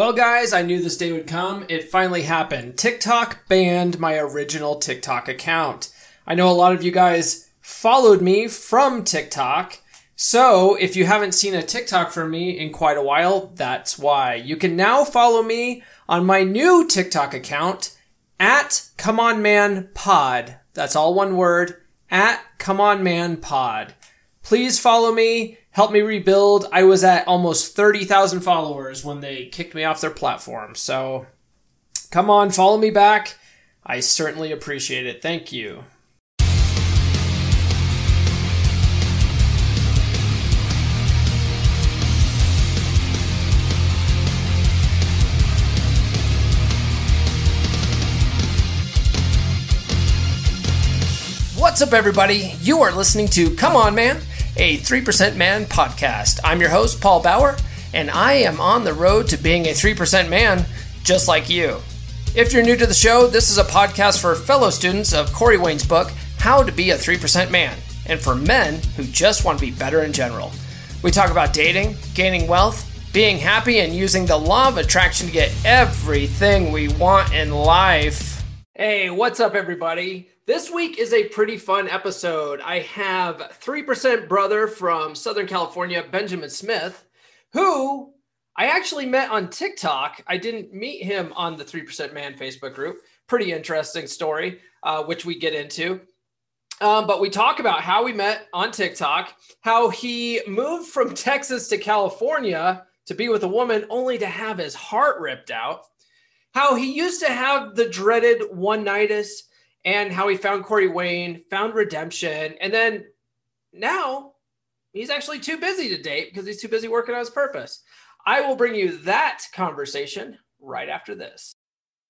Well, guys, I knew this day would come. It finally happened. TikTok banned my original TikTok account. I know a lot of you guys followed me from TikTok. So if you haven't seen a TikTok from me in quite a while, that's why. You can now follow me on my new TikTok account at Come On Man Pod. That's all one word at Come On Man Pod. Please follow me. Help me rebuild. I was at almost 30,000 followers when they kicked me off their platform. So come on, follow me back. I certainly appreciate it. Thank you. What's up, everybody? You are listening to Come On Man, a 3% Man podcast. I'm your host, Paul Bauer, and I am on the road to being a 3% man just like you. If you're new to the show, this is a podcast for fellow students of Corey Wayne's book, How to Be a 3% Man, and for men who just want to be better in general. We talk about dating, gaining wealth, being happy, and using the law of attraction to get everything we want in life. Hey, what's up, everybody? This week is a pretty fun episode. I have 3% brother from Southern California, Benjamin Smith, who I actually met on TikTok. I didn't meet him on the 3% Man Facebook group. Pretty interesting story, uh, which we get into. Um, but we talk about how we met on TikTok, how he moved from Texas to California to be with a woman only to have his heart ripped out, how he used to have the dreaded oneitis and how he found Corey Wayne, found redemption, and then now he's actually too busy to date because he's too busy working on his purpose. I will bring you that conversation right after this.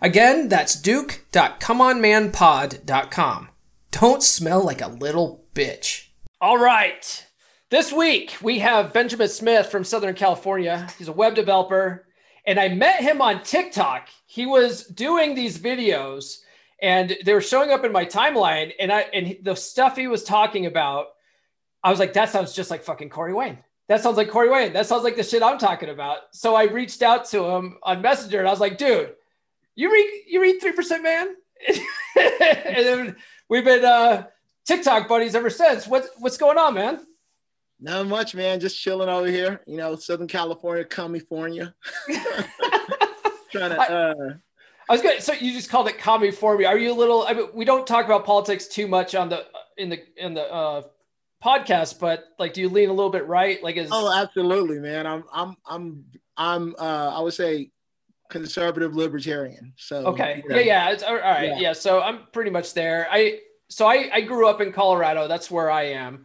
Again, that's duke.comeonmanpod.com. Don't smell like a little bitch. All right. This week we have Benjamin Smith from Southern California. He's a web developer, and I met him on TikTok. He was doing these videos and they were showing up in my timeline and I and the stuff he was talking about I was like that sounds just like fucking Corey Wayne. That sounds like Corey Wayne. That sounds like the shit I'm talking about. So I reached out to him on Messenger and I was like, dude, you read you read three percent man, and then we've been uh, TikTok buddies ever since. What's what's going on, man? Not much, man. Just chilling over here. You know, Southern California, California. Trying to. Uh, I was good. So you just called it California. Are you a little? I mean, we don't talk about politics too much on the in the in the uh, podcast, but like, do you lean a little bit right? Like, is oh, absolutely, man. I'm I'm I'm I'm uh, I would say conservative libertarian. So okay, yeah, yeah, it's, all right, yeah. yeah. So I'm pretty much there. I so I I grew up in Colorado. That's where I am,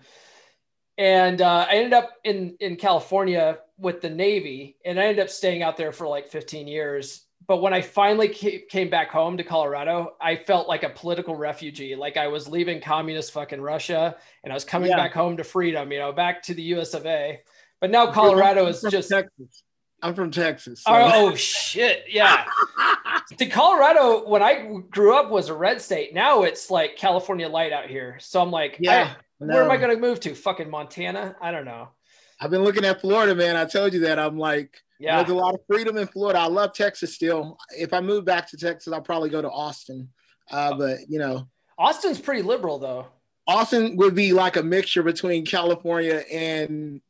and uh, I ended up in in California with the Navy, and I ended up staying out there for like 15 years. But when I finally came back home to Colorado, I felt like a political refugee. Like I was leaving communist fucking Russia, and I was coming yeah. back home to freedom. You know, back to the U.S. of A. But now Colorado is just. Texas. I'm from Texas. So. Oh, oh, shit. Yeah. the Colorado, when I grew up, was a red state. Now it's like California light out here. So I'm like, yeah, I, where am I going to move to? Fucking Montana? I don't know. I've been looking at Florida, man. I told you that. I'm like, yeah, there's a lot of freedom in Florida. I love Texas still. If I move back to Texas, I'll probably go to Austin. Uh, but you know, Austin's pretty liberal though. Austin would be like a mixture between California and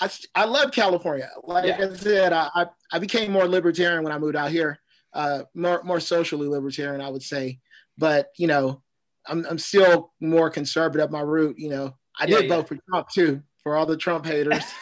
I, I love California. Like yeah. I said, I, I became more libertarian when I moved out here, uh, more more socially libertarian, I would say. But you know, I'm I'm still more conservative. My root, you know, I did yeah, vote for Trump too, for all the Trump haters.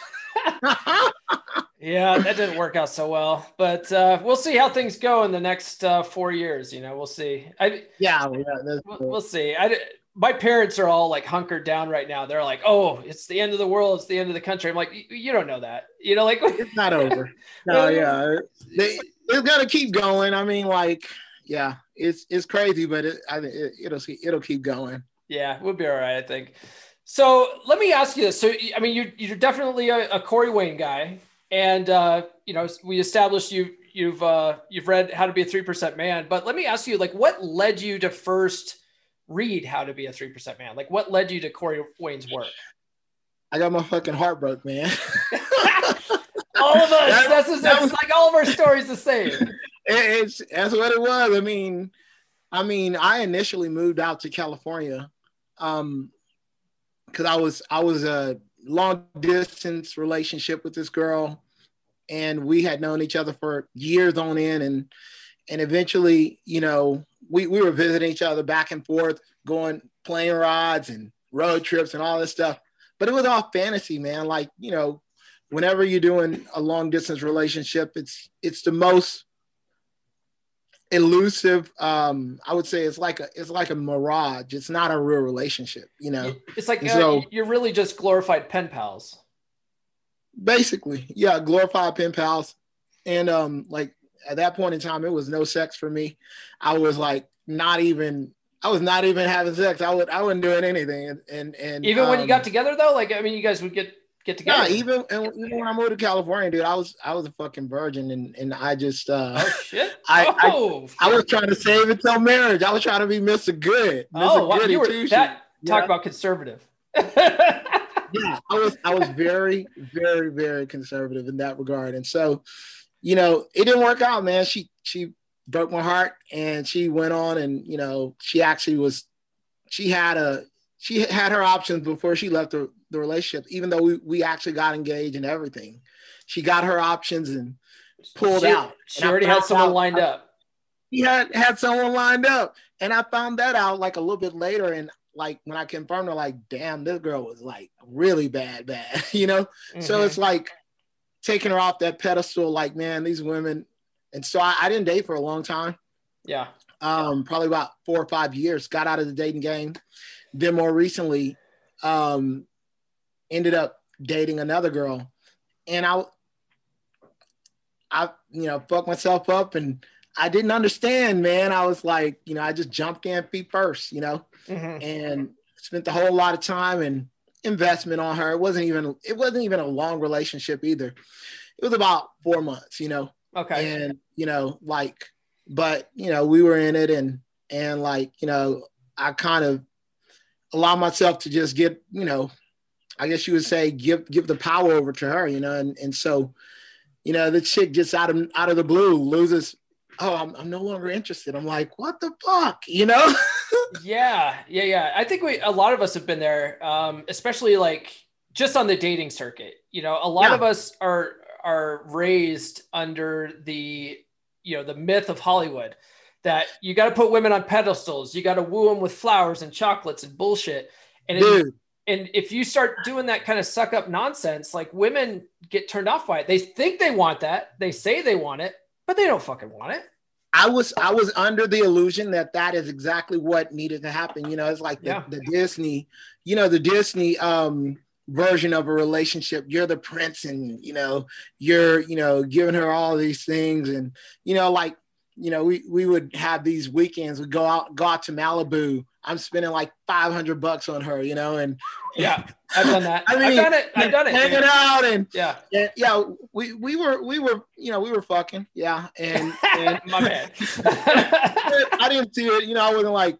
yeah, that didn't work out so well, but uh, we'll see how things go in the next uh, four years. You know, we'll see. I, yeah, yeah, we'll, we'll see. I my parents are all like hunkered down right now. They're like, "Oh, it's the end of the world. It's the end of the country." I'm like, "You don't know that, you know? Like, it's not over. No, yeah, they, it's gonna keep going. I mean, like, yeah, it's it's crazy, but it, I, it, it'll see it'll keep going. Yeah, we'll be all right, I think. So let me ask you this. So, I mean, you're you're definitely a, a Corey Wayne guy, and uh, you know, we established you you've uh, you've read How to Be a Three Percent Man. But let me ask you, like, what led you to first read How to Be a 3% Man? Like, what led you to Corey Wayne's work? I got my fucking heart broke, man. all of us. That, that's, that's was, like all of our stories the same. It's that's what it was. I mean, I mean, I initially moved out to California, um, because I was I was a long distance relationship with this girl, and we had known each other for years on end, and and eventually, you know, we, we were visiting each other back and forth, going plane rides and road trips and all this stuff. But it was all fantasy, man. Like, you know, whenever you're doing a long distance relationship, it's it's the most elusive um i would say it's like a it's like a mirage it's not a real relationship you know it's like uh, you're really just glorified pen pals basically yeah glorified pen pals and um like at that point in time, it was no sex for me. I was like not even I was not even having sex. I would I wasn't doing anything. And and, and even um, when you got um, together though, like I mean, you guys would get get together. Yeah, even even when I moved to California, dude, I was I was a fucking virgin, and and I just uh, oh shit, I, oh. I, I was trying to save it till marriage. I was trying to be Mister Good, Mr. Oh, wow, you were that. Talk yeah. about conservative. yeah, I was I was very very very conservative in that regard, and so you know, it didn't work out, man. She she broke my heart and she went on and you know, she actually was she had a she had her options before she left the, the relationship, even though we, we actually got engaged and everything. She got her options and pulled she, out. She already had someone out, lined up. He had had someone lined up. And I found that out like a little bit later. And like when I confirmed her, like, damn, this girl was like really bad, bad, you know? Mm-hmm. So it's like taking her off that pedestal. Like, man, these women. And so I, I didn't date for a long time. Yeah. Um, probably about four or five years. Got out of the dating game. Then more recently, um, ended up dating another girl, and I, I, you know, fucked myself up, and I didn't understand, man. I was like, you know, I just jumped in feet first, you know, mm-hmm. and spent a whole lot of time and investment on her. It wasn't even it wasn't even a long relationship either. It was about four months, you know. Okay. And you know, like, but you know, we were in it, and and like, you know, I kind of allow myself to just get, you know, I guess you would say give give the power over to her, you know, and and so, you know, the chick just out of out of the blue loses oh, I'm, I'm no longer interested. I'm like, what the fuck, you know? yeah, yeah, yeah. I think we a lot of us have been there, um, especially like just on the dating circuit. You know, a lot yeah. of us are are raised under the you know the myth of Hollywood that you got to put women on pedestals, you got to woo them with flowers and chocolates and bullshit. And Dude. If, and if you start doing that kind of suck up nonsense, like women get turned off by it. They think they want that. They say they want it, but they don't fucking want it. I was I was under the illusion that that is exactly what needed to happen. You know, it's like the, yeah. the Disney, you know, the Disney um, version of a relationship. You're the prince, and you know, you're you know giving her all these things, and you know, like you know, we we would have these weekends. We go out go out to Malibu. I'm spending like 500 bucks on her, you know, and yeah, I've done that. I mean, I've done it. I've done it. Hanging out and yeah, and, yeah. We we were we were you know we were fucking yeah, and, and my bad. I didn't see it. You know, I wasn't like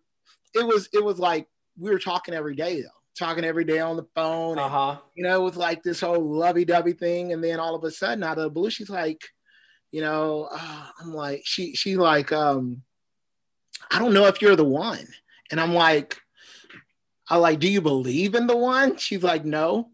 it was. It was like we were talking every day though, talking every day on the phone. Uh huh. You know, with like this whole lovey-dovey thing, and then all of a sudden, out of the blue, she's like, you know, uh, I'm like, she she like, um, I don't know if you're the one, and I'm like, I like, do you believe in the one? She's like, no,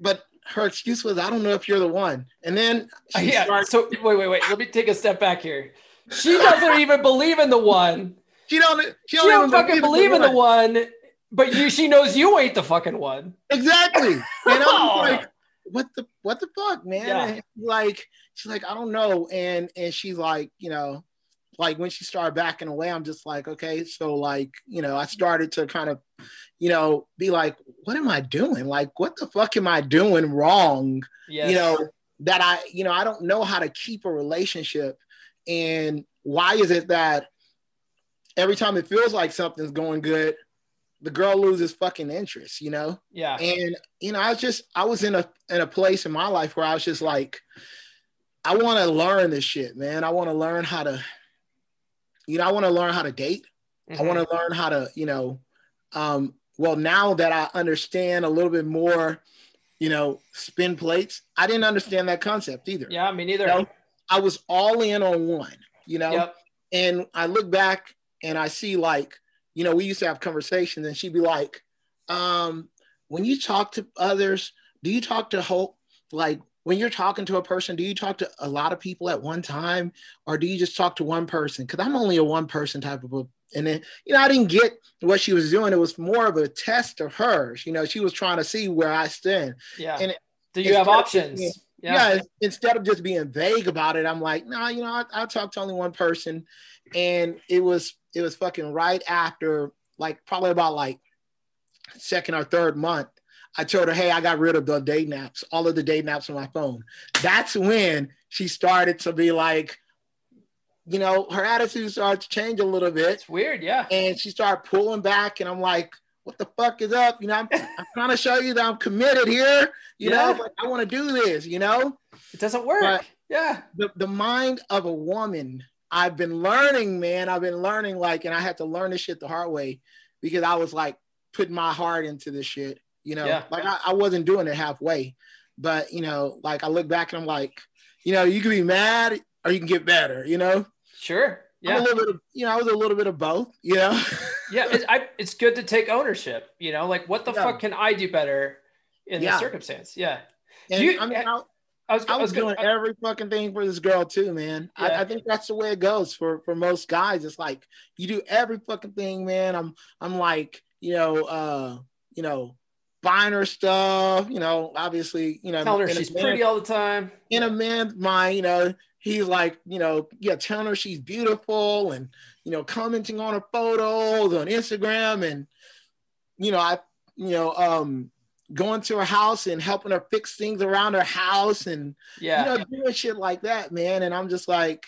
but her excuse was, I don't know if you're the one, and then yeah. Started- so wait, wait, wait. Let me take a step back here. She doesn't even believe in the one. She don't. She don't, she don't fucking believe in the one. But you, she knows you ain't the fucking one. Exactly. And I'm like, what the what the fuck, man? Yeah. Like she's like, I don't know. And and she's like, you know, like when she started backing away, I'm just like, okay, so like, you know, I started to kind of, you know, be like, what am I doing? Like, what the fuck am I doing wrong? Yes. You know, that I, you know, I don't know how to keep a relationship. And why is it that every time it feels like something's going good, the girl loses fucking interest, you know? Yeah. And you know, I was just I was in a in a place in my life where I was just like, I want to learn this shit, man. I want to learn how to, you know, I want to learn how to date. Mm-hmm. I want to learn how to, you know, um, well, now that I understand a little bit more, you know, spin plates, I didn't understand that concept either. Yeah, me neither. You know, I was all in on one, you know, yep. and I look back and I see like, you know, we used to have conversations and she'd be like, um, when you talk to others, do you talk to hope like when you're talking to a person, do you talk to a lot of people at one time or do you just talk to one person? Because I'm only a one person type of a and then, you know, I didn't get what she was doing. It was more of a test of hers. You know, she was trying to see where I stand. Yeah. And do you have options? Being, yeah. yeah. Instead of just being vague about it, I'm like, no, nah, you know, I, I talk to only one person. And it was it was fucking right after, like probably about like second or third month. I told her, hey, I got rid of the date naps, all of the date naps on my phone. That's when she started to be like, you know, her attitude started to change a little bit. It's weird, yeah. And she started pulling back, and I'm like, what the fuck is up? You know, I'm, I'm trying to show you that I'm committed here. You yeah. know, I want to do this, you know? It doesn't work. But yeah. The, the mind of a woman I've been learning, man. I've been learning like, and I had to learn this shit the hard way because I was like putting my heart into this shit. You know, yeah. like I, I wasn't doing it halfway, but you know, like I look back and I'm like, you know, you can be mad or you can get better. You know. Sure. Yeah. I'm a little bit of, you know, I was a little bit of both. You know. yeah, it's, I, it's good to take ownership. You know, like what the yeah. fuck can I do better in this circumstance? Yeah. And you, I mean, I, I was, I was, doing gonna, every fucking thing for this girl too, man. Yeah. I, I, think that's the way it goes for for most guys. It's like you do every fucking thing, man. I'm I'm like you know uh you know buying her stuff. You know, obviously you know telling her she's man, pretty all the time. In a man's mind, you know, he's like you know yeah telling her she's beautiful and you know commenting on her photos on Instagram and you know I you know um going to her house and helping her fix things around her house and yeah, you know, doing shit like that, man. And I'm just like,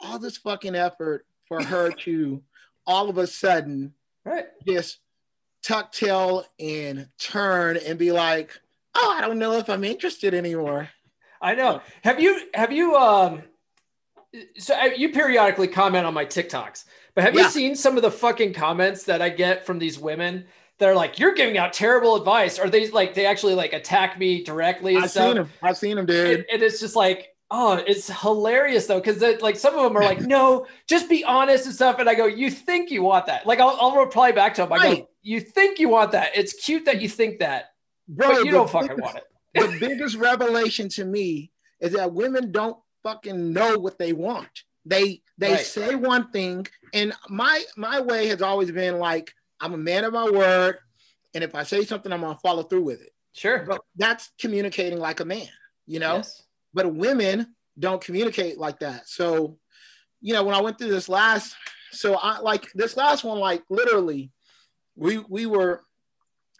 all this fucking effort for her to all of a sudden right. just tuck tail and turn and be like, oh, I don't know if I'm interested anymore. I know. Have you have you um so uh, you periodically comment on my TikToks, but have yeah. you seen some of the fucking comments that I get from these women that are like, "You're giving out terrible advice," or they like they actually like attack me directly. I've stuff. seen them. I've seen them, dude. And, and it's just like, oh, it's hilarious though, because like some of them are like, "No, just be honest and stuff," and I go, "You think you want that?" Like I'll, I'll reply back to them. I right. go, "You think you want that? It's cute that you think that, Bro, but you don't biggest, fucking want it." the biggest revelation to me is that women don't fucking know what they want. They they right. say one thing, and my my way has always been like I'm a man of my word. And if I say something, I'm going to follow through with it. Sure. But that's communicating like a man, you know? Yes. But women don't communicate like that. So, you know, when I went through this last, so I like this last one, like literally, we we were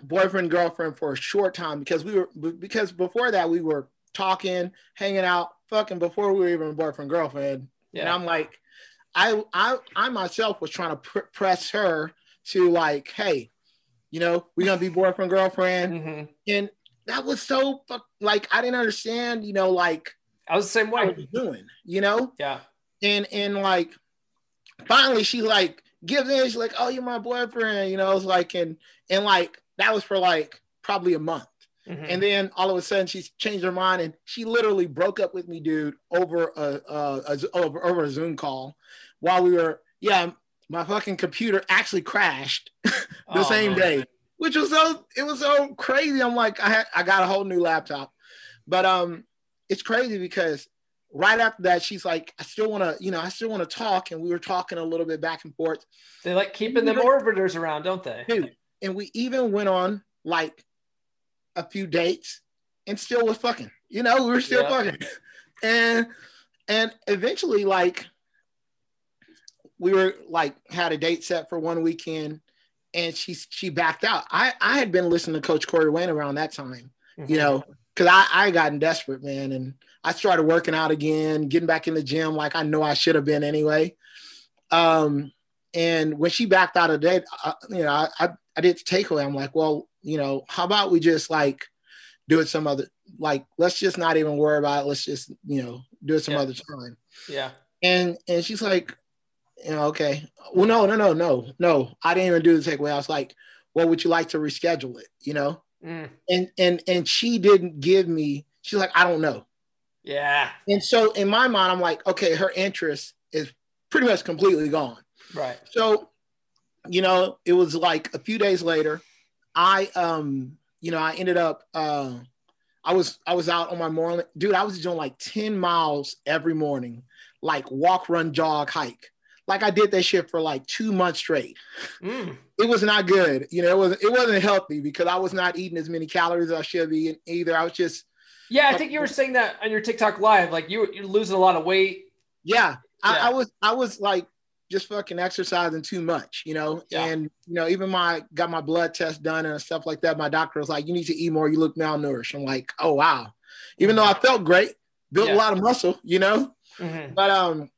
boyfriend girlfriend for a short time because we were because before that we were talking, hanging out, fucking before we were even boyfriend girlfriend. Yeah. And I'm like, I I I myself was trying to pr- press her to like, hey, you know, we're gonna be boyfriend girlfriend, mm-hmm. and that was so like I didn't understand, you know, like I was the same way. doing, you know, yeah, and and like finally she like gives in, she's like, oh, you're my boyfriend, you know, it's like and and like that was for like probably a month. Mm-hmm. And then all of a sudden she's changed her mind and she literally broke up with me, dude, over a, a, a over, over a Zoom call while we were, yeah, my fucking computer actually crashed the oh, same man. day, which was so it was so crazy. I'm like, I had I got a whole new laptop, but um, it's crazy because right after that, she's like, I still want to, you know, I still want to talk, and we were talking a little bit back and forth. They like keeping them orbiters around, don't they? Dude, and we even went on like a few dates and still was fucking. You know, we were still yeah. fucking. And and eventually like we were like had a date set for one weekend and she she backed out. I I had been listening to Coach Corey Wayne around that time, mm-hmm. you know, because I I gotten desperate, man, and I started working out again, getting back in the gym like I know I should have been anyway. Um, and when she backed out of the date, I, you know, I, I I did the takeaway. I'm like, well, you know, how about we just like do it some other like let's just not even worry about it. Let's just, you know, do it some yeah. other time. Yeah. And and she's like, you know, okay. Well, no, no, no, no, no. I didn't even do the takeaway. I was like, well, would you like to reschedule it? You know? Mm. And and and she didn't give me, she's like, I don't know. Yeah. And so in my mind, I'm like, okay, her interest is pretty much completely gone. Right. So, you know, it was like a few days later, I um, you know, I ended up uh I was I was out on my morning, dude. I was doing like 10 miles every morning, like walk, run, jog, hike. Like I did that shit for like two months straight. Mm. It was not good. You know, it wasn't it wasn't healthy because I was not eating as many calories as I should be either. I was just Yeah, I think you were saying that on your TikTok live. Like you you're losing a lot of weight. Yeah. yeah. I, I was I was like just fucking exercising too much, you know. Yeah. And you know, even my got my blood test done and stuff like that. My doctor was like, "You need to eat more. You look malnourished." I'm like, "Oh wow!" Even though I felt great, built yeah. a lot of muscle, you know. Mm-hmm. But um,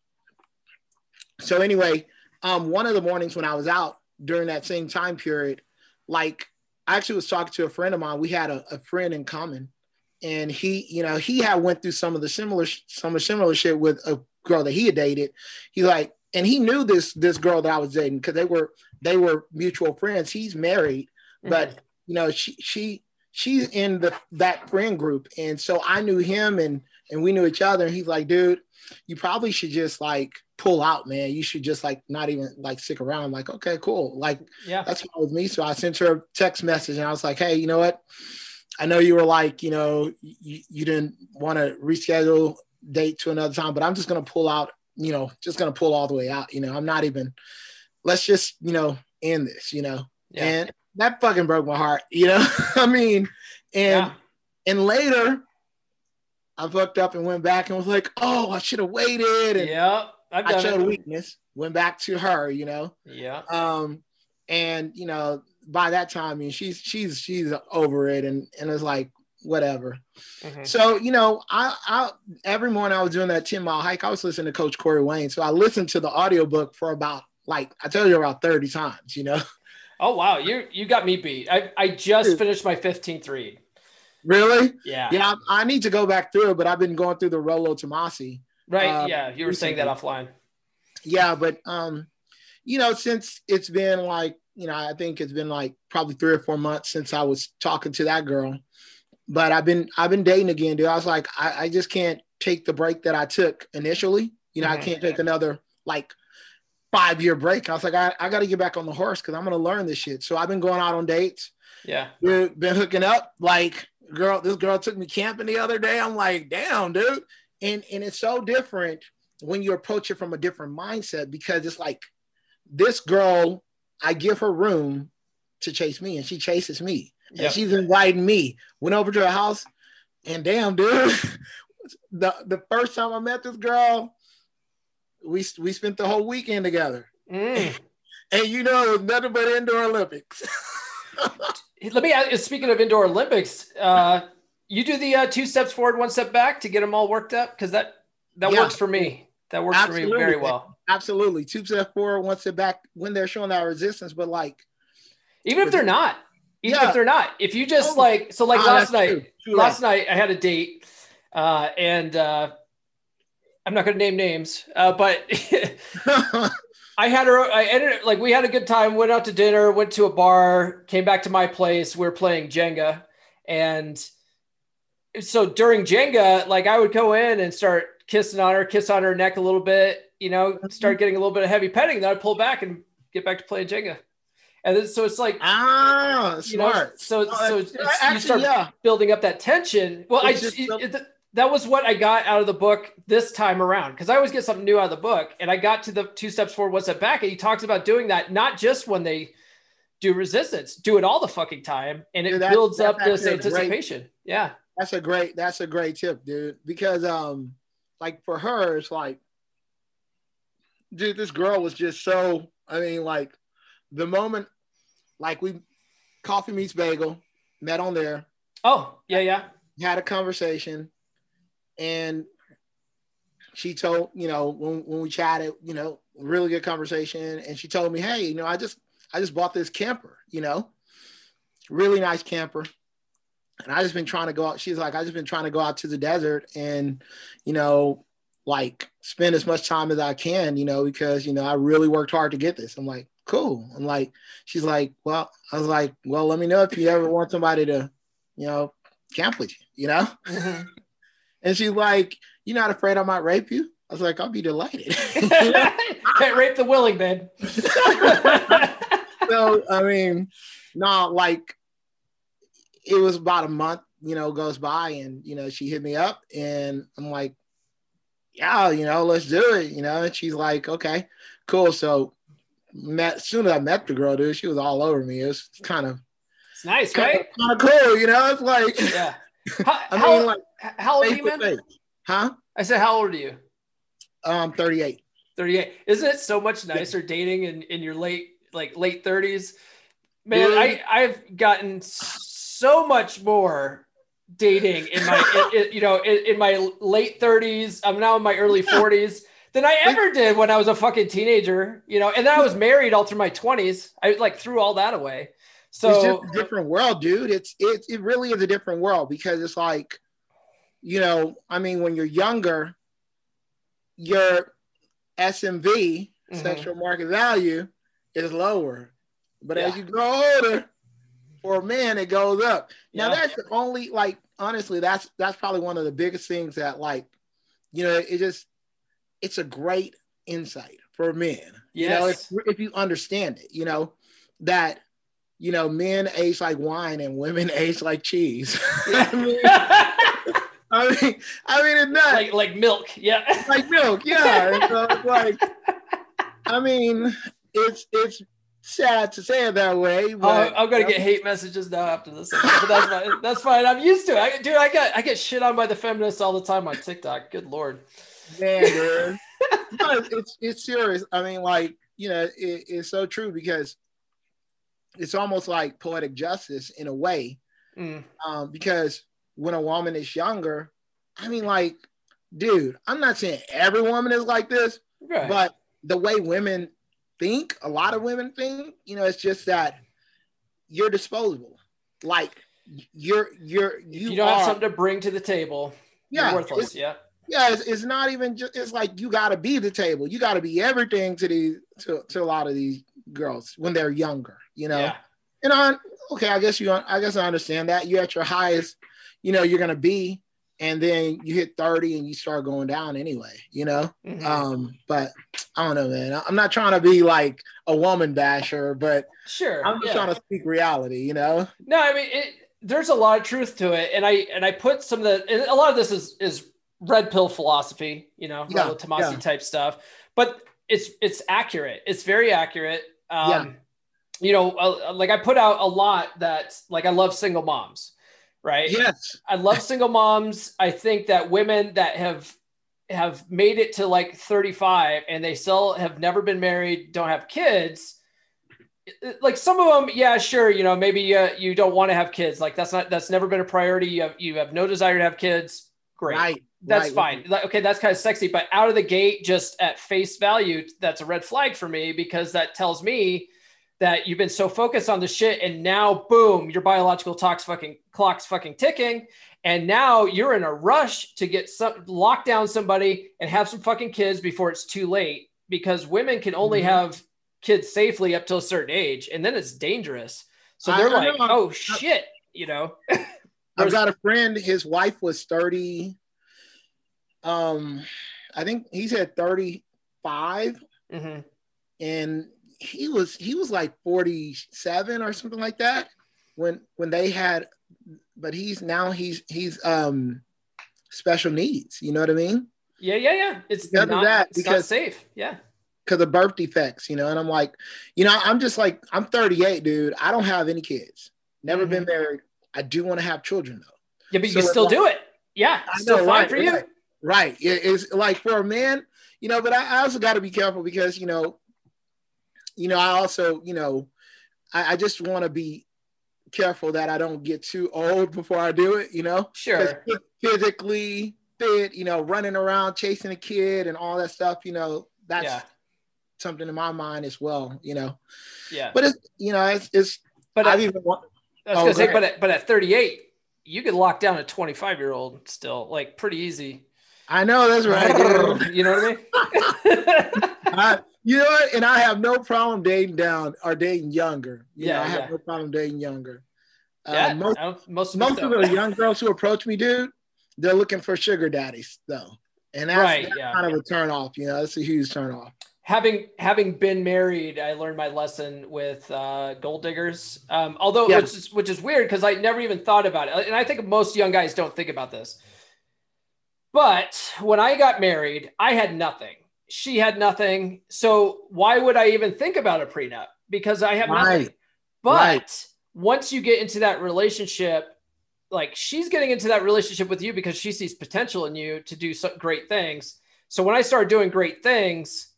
so anyway, um, one of the mornings when I was out during that same time period, like I actually was talking to a friend of mine. We had a, a friend in common, and he, you know, he had went through some of the similar some of similar shit with a girl that he had dated. He like and he knew this this girl that I was dating because they were they were mutual friends. He's married, mm-hmm. but you know she she she's in the that friend group, and so I knew him and and we knew each other. And he's like, dude, you probably should just like pull out, man. You should just like not even like stick around. I'm like, okay, cool. Like, yeah, that's fine with me. So I sent her a text message and I was like, hey, you know what? I know you were like, you know, you, you didn't want to reschedule date to another time, but I'm just gonna pull out you know, just gonna pull all the way out. You know, I'm not even. Let's just you know end this. You know, yeah. and that fucking broke my heart. You know, I mean, and yeah. and later, I fucked up and went back and was like, oh, I should have waited. And yeah, I showed it. weakness. Went back to her. You know. Yeah. Um, and you know, by that time, I mean, she's she's she's over it, and and it's like whatever. Mm-hmm. So, you know, I, I every morning I was doing that 10 mile hike, I was listening to Coach Corey Wayne. So I listened to the audiobook for about like I tell you about 30 times, you know. Oh wow, you you got me beat. I, I just finished my 15th read. Really? Yeah. Yeah, I, I need to go back through it, but I've been going through the Rollo Tomassi. Right. Uh, yeah, you were recently. saying that offline. Yeah, but um, you know, since it's been like, you know, I think it's been like probably three or four months since I was talking to that girl but I've been I've been dating again, dude. I was like, I, I just can't take the break that I took initially. You know, mm-hmm. I can't take another like five year break. I was like, I, I got to get back on the horse because I'm gonna learn this shit. So I've been going out on dates. Yeah, been hooking up. Like, girl, this girl took me camping the other day. I'm like, damn, dude. And and it's so different when you approach it from a different mindset because it's like this girl, I give her room to chase me, and she chases me and yep. she's inviting me. Went over to her house, and damn, dude, the the first time I met this girl, we we spent the whole weekend together. Mm. And you know, it was nothing but indoor Olympics. Let me ask, speaking of indoor Olympics, uh, you do the uh, two steps forward, one step back to get them all worked up because that that yeah. works for me. That works Absolutely. for me very well. Absolutely. Two steps forward, one step back when they're showing that resistance, but like even if they're not, even yeah. if they're not, if you just oh, like so like oh, last night, true. True last night I had a date uh and uh I'm not gonna name names, uh, but I had her. I ended like we had a good time. Went out to dinner. Went to a bar. Came back to my place. We are playing Jenga, and so during Jenga, like I would go in and start kissing on her, kiss on her neck a little bit. You know, mm-hmm. start getting a little bit of heavy petting. Then I'd pull back and get back to playing Jenga. And then, so it's like ah, smart. Know, so so it's, actually, you start yeah. building up that tension. Well, it's I just, it, it, that was what I got out of the book this time around because I always get something new out of the book. And I got to the two steps forward, one step back, and he talks about doing that not just when they do resistance, do it all the fucking time, and it dude, builds up this anticipation. Yeah, that's a great that's a great tip, dude. Because um, like for her, it's like, dude, this girl was just so. I mean, like the moment, like we coffee meets bagel, met on there. Oh yeah, yeah. Had a conversation and she told you know when, when we chatted you know really good conversation and she told me hey you know i just i just bought this camper you know really nice camper and i just been trying to go out she's like i just been trying to go out to the desert and you know like spend as much time as i can you know because you know i really worked hard to get this i'm like cool i'm like she's like well i was like well let me know if you ever want somebody to you know camp with you you know mm-hmm. And she's like, You're not afraid I might rape you? I was like, I'll be delighted. Can't rape the willing, man. so, I mean, no, like it was about a month, you know, goes by and, you know, she hit me up and I'm like, yeah, you know, let's do it, you know. And she's like, okay, cool. So, met, as soon as I met the girl, dude, she was all over me. It was kind of, it's nice, kind right? Kind of cool, you know. It's like, yeah. How, I mean, how, like, how old are you, man? Huh? I said, how old are you? Um, 38. 38. Isn't it so much nicer dating in, in your late, like late 30s? Man? I, I've gotten so much more dating in my, in, in, you know, in, in, my late 30s. I'm now in my early 40s than I ever did when I was a fucking teenager, you know, and then I was married all through my 20s. I like threw all that away. So it's different world, dude. It's it it really is a different world because it's like, you know, I mean, when you're younger, your SMV, mm-hmm. sexual market value, is lower. But yeah. as you grow older, for a man, it goes up. Now yeah. that's the only like honestly, that's that's probably one of the biggest things that like, you know, it just it's a great insight for men. Yes. You know, if, if you understand it, you know, that you know, men age like wine and women age like cheese. I mean, I mean, I mean, it's not like like milk, yeah, like milk, yeah. so it's like, I mean, it's it's sad to say it that way. But, oh, I'm gonna get hate messages now after this, but that's fine. That's fine. I'm used to it. I, dude, I get I get shit on by the feminists all the time on TikTok. Good lord, man, dude. it's it's serious. I mean, like you know, it, it's so true because it's almost like poetic justice in a way, mm. um, because when a woman is younger, I mean, like, dude, I'm not saying every woman is like this, right. but the way women think, a lot of women think, you know, it's just that you're disposable. Like you're you're you, you don't are, have something to bring to the table. Yeah, you're worthless. Yeah. Yeah, it's, it's, not even just. It's like you got to be the table. You got to be everything to these to, to a lot of these girls when they're younger you know. Yeah. And on okay, I guess you I guess I understand that. You're at your highest, you know, you're gonna be, and then you hit 30 and you start going down anyway, you know. Mm-hmm. Um, but I don't know, man. I'm not trying to be like a woman basher, but sure, I'm just yeah. trying to speak reality, you know. No, I mean it, there's a lot of truth to it, and I and I put some of the a lot of this is is red pill philosophy, you know, yeah, Tomassi yeah. type stuff, but it's it's accurate. It's very accurate. Um, yeah you know, uh, like I put out a lot that like I love single moms, right? Yes. I love single moms. I think that women that have have made it to like 35 and they still have never been married, don't have kids. Like some of them, yeah, sure, you know, maybe uh, you don't want to have kids. Like that's not that's never been a priority. You have you have no desire to have kids. Great. Right. that's Right, fine. Like, okay, that's kind of sexy, but out of the gate, just at face value, that's a red flag for me because that tells me that you've been so focused on the shit, and now, boom, your biological clock's fucking clock's fucking ticking, and now you're in a rush to get some lock down somebody and have some fucking kids before it's too late because women can only Mhm. have kids safely up till a certain age, and then it's dangerous. So they're I like, oh shit, you know. I've got a friend. His wife was thirty. Um, I think he said thirty-five, hmm and he was he was like forty-seven or something like that when when they had. But he's now he's he's um special needs. You know what I mean? Yeah, yeah, yeah. It's Because not, that, it's not because- safe. Yeah. Because of birth defects. You know, and I'm like, you know, I'm just like I'm 38, dude. I don't have any kids. Never been married. I do want to have children though. Yeah, but you So can it's still like- do it. Yeah, I still know, fine right, for you. right. Right. It- it's like for a man, you know, but I I also got to be careful because, you know, you know, I also, you know, I, I just want to be careful that I don't get too old before I do it, you know? Sure. physically fit, you know, running around chasing a kid and all that stuff, you know, that's Yeah. something in my mind as well, you know, Yeah. but it's, you know, it's, it's, But uh, I've I, even, wa- I was oh, gonna go say, ahead. but at, but at 38, you could lock down a 25 year old still, like pretty easy. I know that's right. you know what I mean? I, you know what? And I have no problem dating down or dating younger. You Yeah, know, I have yeah. no problem dating younger. yeah. Uh, most most of most of the young girls who approach me, dude, they're looking for sugar daddies, though, and that's, Right, that's yeah. kind of a turn off. You know, that's a huge turn off. having having been married, I learned my lesson with uh, gold diggers. Um, although Yeah. which is which is weird because I never even thought about it, and I think most young guys don't think about this. But when I got married, I had nothing. She had nothing. So why would I even think about a prenup? Because I have nothing. But Right. once you get into that relationship, like she's getting into that relationship with you because she sees potential in you to do great things. So when I started doing great things,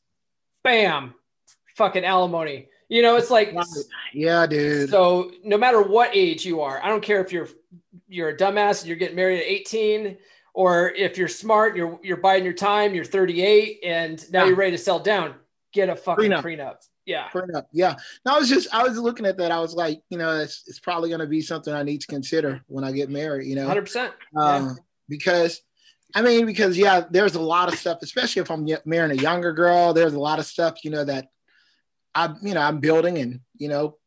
bam, fucking alimony. You know, it's like Yeah, dude. so no matter what age you are, I don't care if you're you're a dumbass and you're getting married at 18 or if you're smart, you're you're biding your time, you're 38 and now Yeah. you're ready to sell down, get a fucking Prenup. prenup. Yeah. Prenup. Yeah. No, I was just I was looking at that. I was like, you know, it's, it's probably going to be something I need to consider when I get married. You know, 100%. um, because I mean, because yeah, there's a lot of stuff, especially if I'm marrying a younger girl. There's a lot of stuff, you know, that I'm, you know, I'm building, and you know,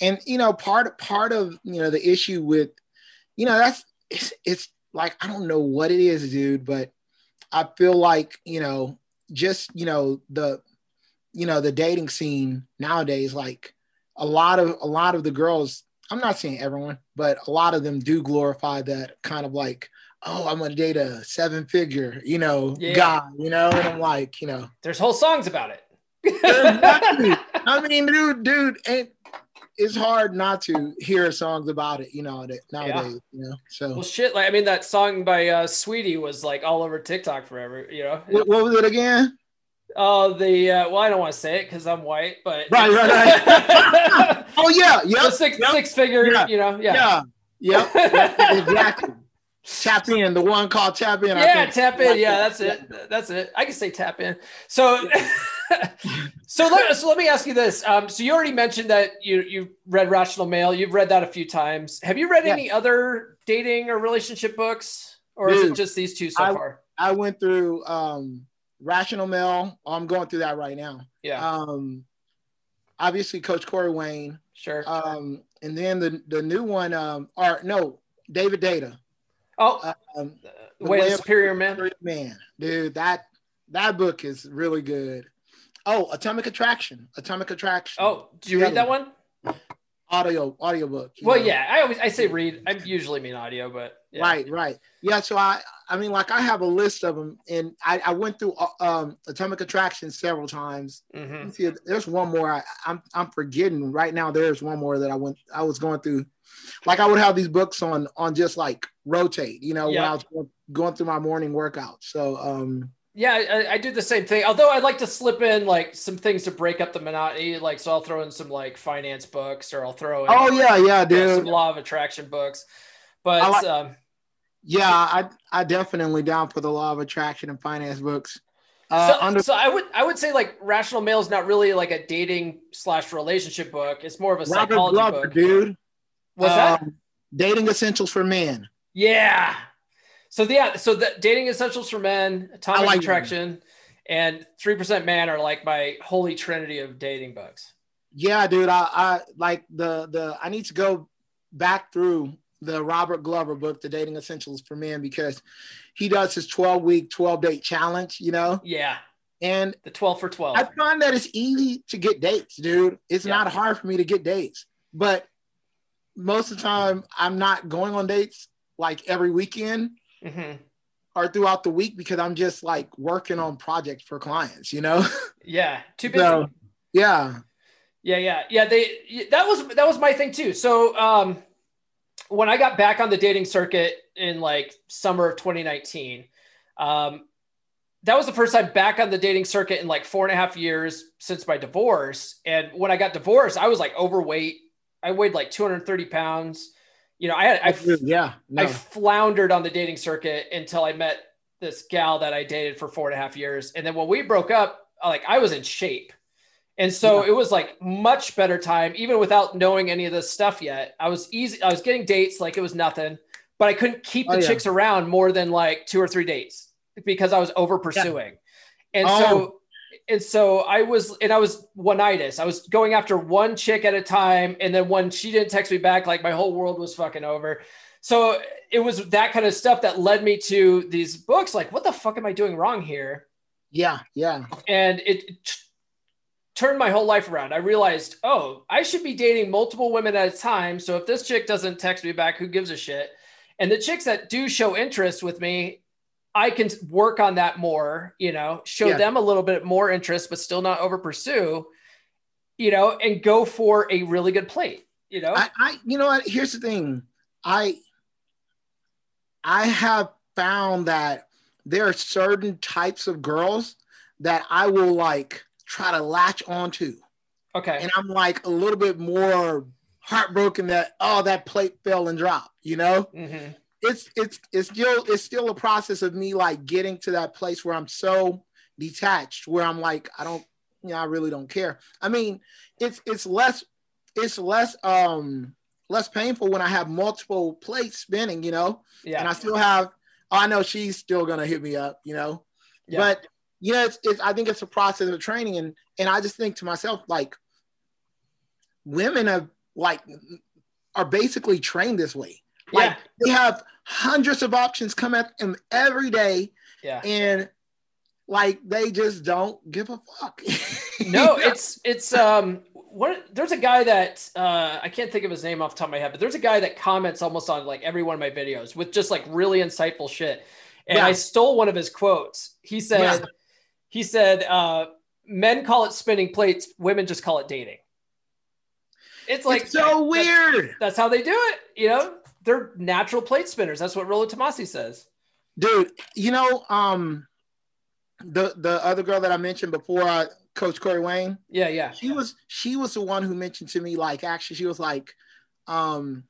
and you know, part part of you know the issue with, you know, that's it's, it's like I don't know what it is, dude, but I feel like you know, just you know the, you know, the dating scene nowadays, like a lot of a lot of the girls. I'm not saying everyone, but a lot of them do glorify that kind of like oh, I'm gonna date a seven figure, you know, Yeah. guy, you know, and I'm like, you know, There's whole songs about it. I mean, dude, dude, ain't it's hard not to hear songs about it, you know, nowadays, you know. So Well, shit. Like, I mean, that song by uh, Saweetie was like all over TikTok forever. You know. what, what was it again? Oh, the uh, well, I don't want to say it because I'm white, but Right, right, right. Oh yeah, yep, six yep, six figure. Yeah. You know. Yeah. yeah, yep, exactly. Tap in, the one called Tap In. I Yeah, tap in. Yeah, that's it. That's it. I can say tap in. So, so let, so let me ask you this. Um, so you already mentioned that you you read Rational Male. You've read that a few times. Have you read Yeah. any other dating or relationship books, or is it just these two so I- far? I went through um Rational Male. I'm going through that right now. Yeah, Um, obviously, Coach Corey Wayne. sure. Um, and then the the new one, um, or no, David Deida. Oh, Um, the way Way of- superior man. man, dude, that that book is really good. Oh, Atomic Attraction. Atomic Attraction. Oh, did you Yeah. read that one? audio audio book. Well, know? yeah. I always I say read. I usually mean audio, but yeah. Right, right. Yeah, so I I mean like I have a list of them and I, I went through uh, um Atomic Attraction several times. hmm see, there's one more I, I'm I'm forgetting right now. There's one more that I went I was going through. Like I would have these books on on just like rotate, you know, when I was going, going through my morning workout. So um Yeah, I, I do the same thing. Although I like to slip in like some things to break up the monotony. Like, so I'll throw in some like finance books, or I'll throw in oh yeah, yeah, know, some dude. law of attraction books. But like- um, Yeah, I I definitely down for the law of attraction and finance books. Uh, so, under- so I would I would say like Rational Male is not really like a dating slash relationship book. It's more of a Robert psychology Glover, book, dude. What's um, that? Dating Essentials for Men. Yeah. So yeah, so the dating essentials for men, atomic like attraction, them. and three percent man are like my holy trinity of dating books. Yeah, dude. I, I like the the I need to go back through the Robert Glover book, The Dating Essentials for Men, because he does his 12 week, 12 date challenge, you know? Yeah. And the 12 for 12. I find that it's easy to get dates, dude. It's yeah. not hard for me to get dates. But most of the time, I'm not going on dates like every weekend mm-hmm. or throughout the week because I'm just like working on projects for clients, you know? Yeah. Too busy. So, yeah. Yeah, yeah, yeah. They that was that was my thing too. So um when I got back on the dating circuit in like summer of 2019, um, that was the first time back on the dating circuit in like four and a half years since my divorce. And when I got divorced, I was like overweight. I weighed like 230 pounds. You know, I had, I, yeah, no. I floundered on the dating circuit until I met this gal that I dated for four and a half years. And then when we broke up, like I was in shape. And so yeah. it was like much better time, even without knowing any of this stuff yet. I was easy. I was getting dates like it was nothing, but I couldn't keep oh, the oh, yeah. chicks around more than like two or three dates because I was over pursuing. Yeah. And oh. so, and so I was, and I was oneitis. I was going after one chick at a time. And then when she didn't text me back, like my whole world was fucking over. So it was that kind of stuff that led me to these books. Like, what the fuck am I doing wrong here? Yeah. Yeah. And it, turned my whole life around. I realized, oh, I should be dating multiple women at a time. So if this chick doesn't text me back, who gives a shit? And the chicks that do show interest with me, I can work on that more, you know, show yeah. them a little bit more interest, but still not over pursue, you know, and go for a really good plate, you know. I, I you know what? Here's the thing. I I have found that there are certain types of girls that I will like try to latch onto. Okay. And I'm like a little bit more heartbroken that oh that plate fell and dropped. You know. Mm-hmm. It's it's it's still it's still a process of me like getting to that place where I'm so detached where I'm like I don't you know I really don't care. I mean it's it's less it's less um less painful when I have multiple plates spinning, you know. Yeah. And I still have oh, I know she's still gonna hit me up, you know. Yeah. But yeah, it's, it's I think it's a process of training, and and I just think to myself like, women have like are basically trained this way. Like yeah. they have hundreds of options come at them every day, yeah, and like they just don't give a fuck. no, it's it's um what there's a guy that uh, I can't think of his name off the top of my head, but there's a guy that comments almost on like every one of my videos with just like really insightful shit. And yeah. I stole one of his quotes. He said, yeah. He said, uh, men call it spinning plates, women just call it dating. It's like it's so weird. That's, that's, how they do it. You know, they're natural plate spinners. That's what Rollo Tomassi says. Dude, you know, um, the the other girl that I mentioned before, uh, Coach Corey Wayne. Yeah, yeah. She was she was the one who mentioned to me like actually she was like, um,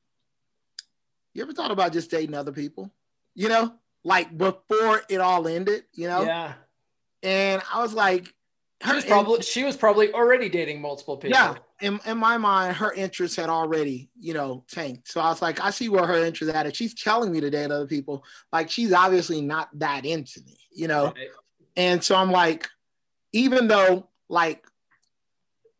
you ever thought about just dating other people? You know, like before it all ended. You know. Yeah and I was like, her, she was probably and, she was probably already dating multiple people. Yeah, in, in my mind, her interest had already, you know, tanked. So I was like, I see where her interest at. If she's telling me to date other people, like she's obviously not that into me, you know. Right. And so I'm like, even though, like,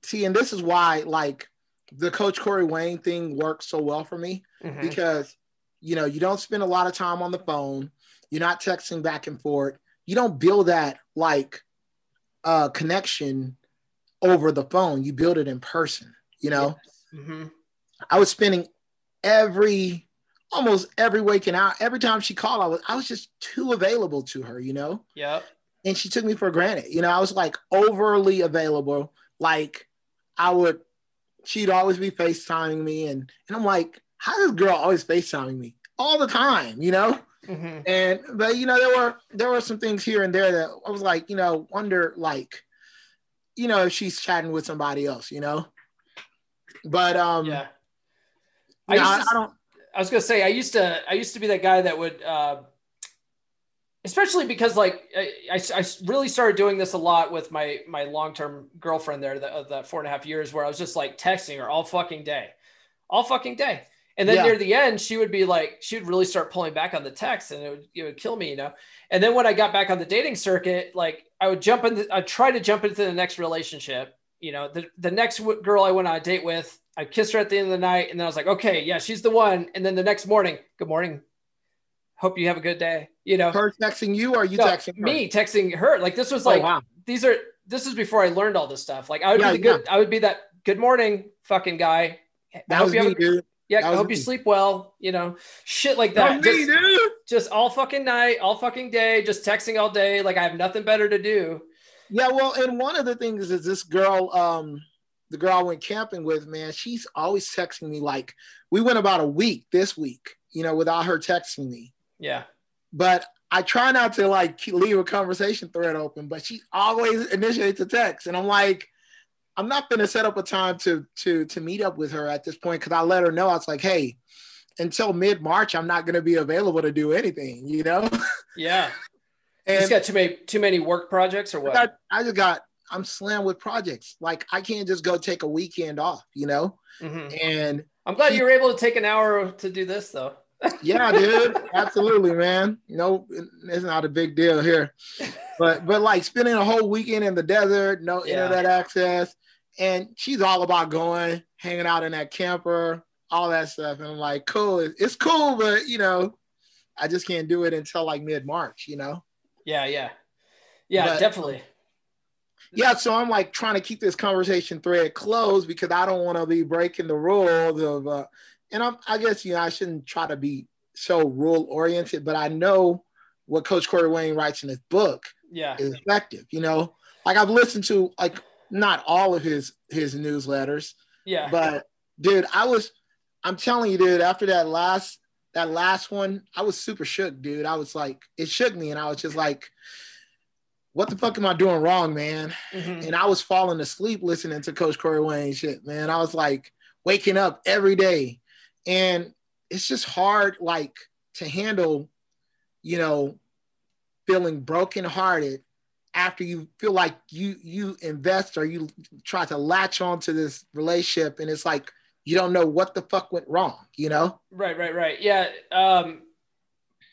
see, and this is why, like, the Coach Corey Wayne thing works so well for me mm-hmm. because, you know, you don't spend a lot of time on the phone. You're not texting back and forth you don't build that like uh connection over the phone. You build it in person, you know? Yes. Mm-hmm. I was spending every almost every waking hour, every time she called, I was I was just too available to her, you know? Yeah. And she took me for granted. You know, I was like overly available. Like I would she'd always be FaceTiming me and and I'm like, how does girl always FaceTiming me? All the time, you know? Mm-hmm. And but you know there were there were some things here and there that I was like you know wonder like you know if she's chatting with somebody else you know? But um yeah. I, I, I, don't I was gonna say I used to I used to be that guy that would uh, especially because like I, I, I, really started doing this a lot with my my long-term girlfriend there that, that four and a half years where i was just like texting her all fucking day. All fucking day and then yeah. near the end she would be like she would really start pulling back on the text and it would, it would kill me you know and then when i got back on the dating circuit like i would jump in i'd try to jump into the next relationship you know the, the next w- girl i went on a date with i kissed her at the end of the night and then i was like okay yeah she's the one and then the next morning good morning hope you have a good day. You know, her texting you or you no, texting her? me texting her. Like this was like, oh, wow. these are, this is before I learned all this stuff. Like I would yeah, be the good, yeah. I would be that good morning fucking guy. That I was me, dude. Yeah, I hope me. you sleep well, you know, shit like that. Just, me, just all fucking night, all fucking day, just texting all day. Like I have nothing better to do. Yeah, well, and one of the things is this girl, um, the girl I went camping with, man, she's always texting me like we went about a week this week, you know, without her texting me. Yeah. But I try not to like leave a conversation thread open, but she always initiates a text, and I'm like, I'm not gonna set up a time to to to meet up with her at this point because I let her know I was like, hey, until mid March, I'm not gonna be available to do anything, you know? Yeah. and just got too many too many work projects or what? I, got, I just got I'm slammed with projects. Like I can't just go take a weekend off, you know? Mm-hmm. And I'm glad you were able to take an hour to do this though yeah, dude, absolutely, man. You know, it's not a big deal here, but but like spending a whole weekend in the desert, no yeah. internet access, and she's all about going, hanging out in that camper, all that stuff, and I'm like, cool, it's cool, but you know, I just can't do it until like mid March, you know. Yeah, yeah, yeah, but, definitely. Yeah, so I'm like trying to keep this conversation thread closed because I don't want to be breaking the rules of. Uh, and I'm, I guess you know I shouldn't try to be so rule oriented, but I know what Coach Corey Wayne writes in his book yeah. is effective. You know, like I've listened to like not all of his his newsletters. Yeah. But dude, I was I'm telling you, dude, after that last that last one, I was super shook, dude. I was like, it shook me, and I was just like, what the fuck am I doing wrong, man? Mm-hmm. And I was falling asleep listening to Coach Corey Wayne shit, man. I was like waking up every day and it's just hard like to handle you know feeling brokenhearted after you feel like you you invest or you try to latch onto this relationship and it's like you don't know what the fuck went wrong you know? Right right right. Yeah um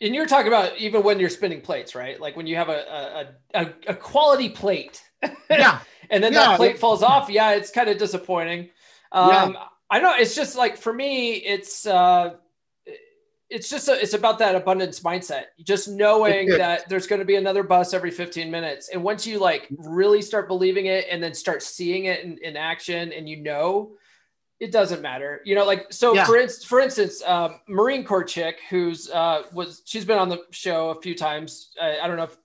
and you're talking about even when you're spinning plates right? Like when you have a a, a, a quality plate. Yeah. And then yeah. that plate falls off. Yeah it's kind of disappointing um yeah. I know it's just like for me, it's uh, it's just a, it's about that abundance mindset. Just knowing that there's going to be another bus every 15 minutes, and once you like really start believing it, and then start seeing it in, in action, and you know, it doesn't matter. You know, like so yeah. for instance, for instance, um, Marine Corps chick who's uh, was she's been on the show a few times. I don't know if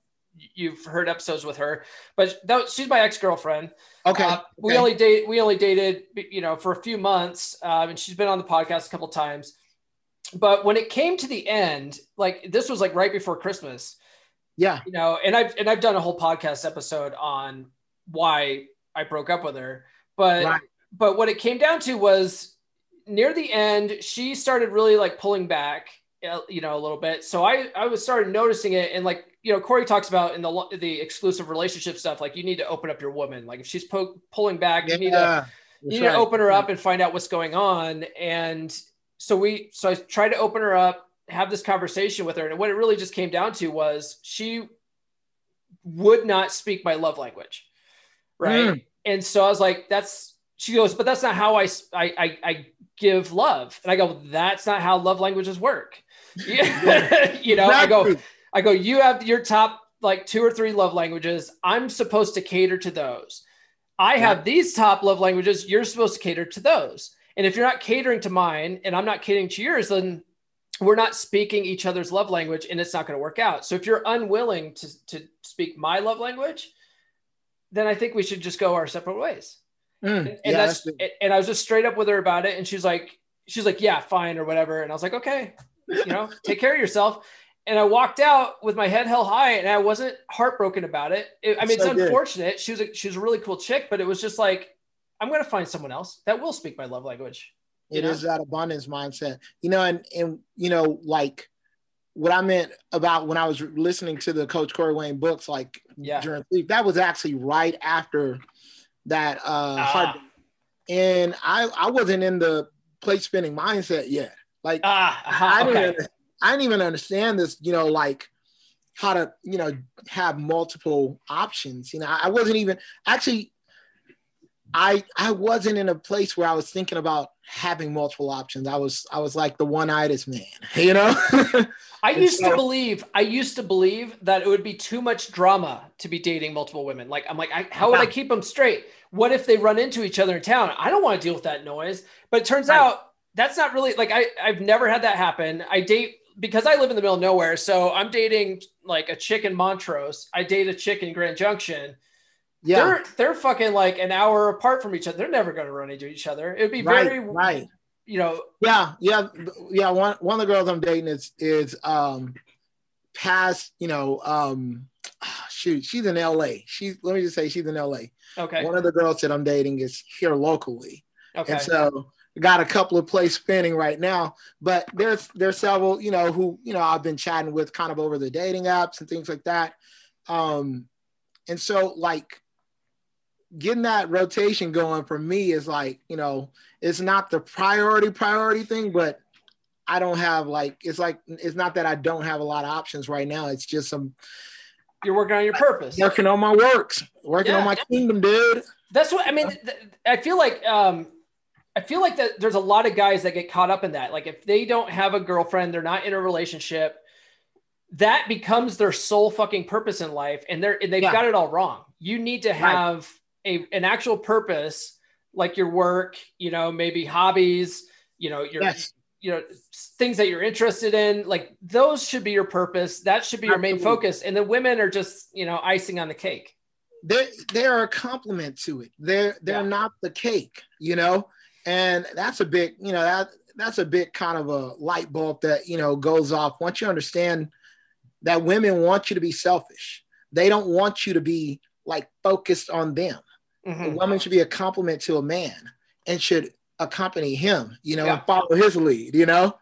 you've heard episodes with her, but that, she's my ex girlfriend. Okay. Uh, we only date. We only dated, you know, for a few months, um, and she's been on the podcast a couple times. But when it came to the end, like this was like right before Christmas. Yeah. You know, and I've and I've done a whole podcast episode on why I broke up with her, but right. but what it came down to was near the end, she started really like pulling back, uh, you know, a little bit. So I I was started noticing it, and like you know, Corey talks about in the the exclusive relationship stuff, like you need to open up your woman. Like if she's po- pulling back, you need to you need right. to open her up and find out what's going on. And so we, so I tried to open her up, have this conversation with her, and what it really just came down to was she would not speak my love language, right? Mm. And so I was like, that's. She goes, but that's not how I I I, I give love, and I go, that's not how love languages work. you know, I go I go, you have your top like two or three love languages. I'm supposed to cater to those. I have these top love languages. You're supposed to cater to those. And if you're not catering to mine and I'm not catering to yours, then we're not speaking each other's love language and it's not going to work out. So if you're unwilling to, to speak my love language, then I think we should just go our separate ways. Mm, and, and yeah, that's, that's and I was just straight up with her about it. And she's like, she's like, yeah, fine or whatever. And I was like, okay, you know, take care of yourself and I walked out with my head held high, and I wasn't heartbroken about it. it I mean, so it's unfortunate. Good. She was a, she was a really cool chick, but it was just like I'm going to find someone else that will speak my love language. It is that abundance mindset. You know, and and you know, like what I meant about when I was listening to the Coach Corey Wayne books, like yeah. during sleep, that was actually right after that uh ah. heart. And I I wasn't in the plate spinning mindset yet. Like ah, uh-huh, I didn't okay. I didn't even understand this, you know, like how to, you know, have multiple options. You know, I wasn't even actually I I wasn't in a place where I was thinking about having multiple options. I was I was like the one-eyed man, you know. I used so, to believe I used to believe that it would be too much drama to be dating multiple women. Like I'm like, I, how would I keep them straight? What if they run into each other in town? I don't want to deal with that noise. But it turns right. out that's not really like I I've never had that happen. I date because I live in the middle of nowhere, so I'm dating like a chick in Montrose. I date a chick in Grand Junction yeah. They're they're fucking like an hour apart from each other. They're never going to run into each other. It'd be very right, right. You know. Yeah, yeah, yeah. One one of the girls I'm dating is is um past. You know, um, shoot, she's in L.A. She's let me just say she's in L.A. Okay. One of the girls that I'm dating is here locally. Okay. And so got a couple of plays spinning right now, but there's there's several you know who you know I've been chatting with kind of over the dating apps and things like that. Um, and so like getting that rotation going for me is like, you know, it's not the priority priority thing, but I don't have like it's like it's not that I don't have a lot of options right now. It's just some you're working on your purpose. Working on my works. Working yeah. on my kingdom, dude. That's what I mean. I feel like um I feel like that there's a lot of guys that get caught up in that. Like if they don't have a girlfriend, they're not in a relationship, that becomes their sole fucking purpose in life and they're and they've yeah. got it all wrong. You need to have right a an actual purpose like your work, you know, maybe hobbies, you know, your yes. you know things that you're interested in, like those should be your purpose. That should be your main focus. And the women are just, you know, icing on the cake. They they are a complement to it. They're they're yeah. not the cake, you know? And that's a big, you know, that that's a big kind of a light bulb that, you know, goes off once you understand that women want you to be selfish. They don't want you to be like focused on them. Mm-hmm. A woman should be a compliment to a man and should accompany him, you know, yeah. and follow his lead, you know?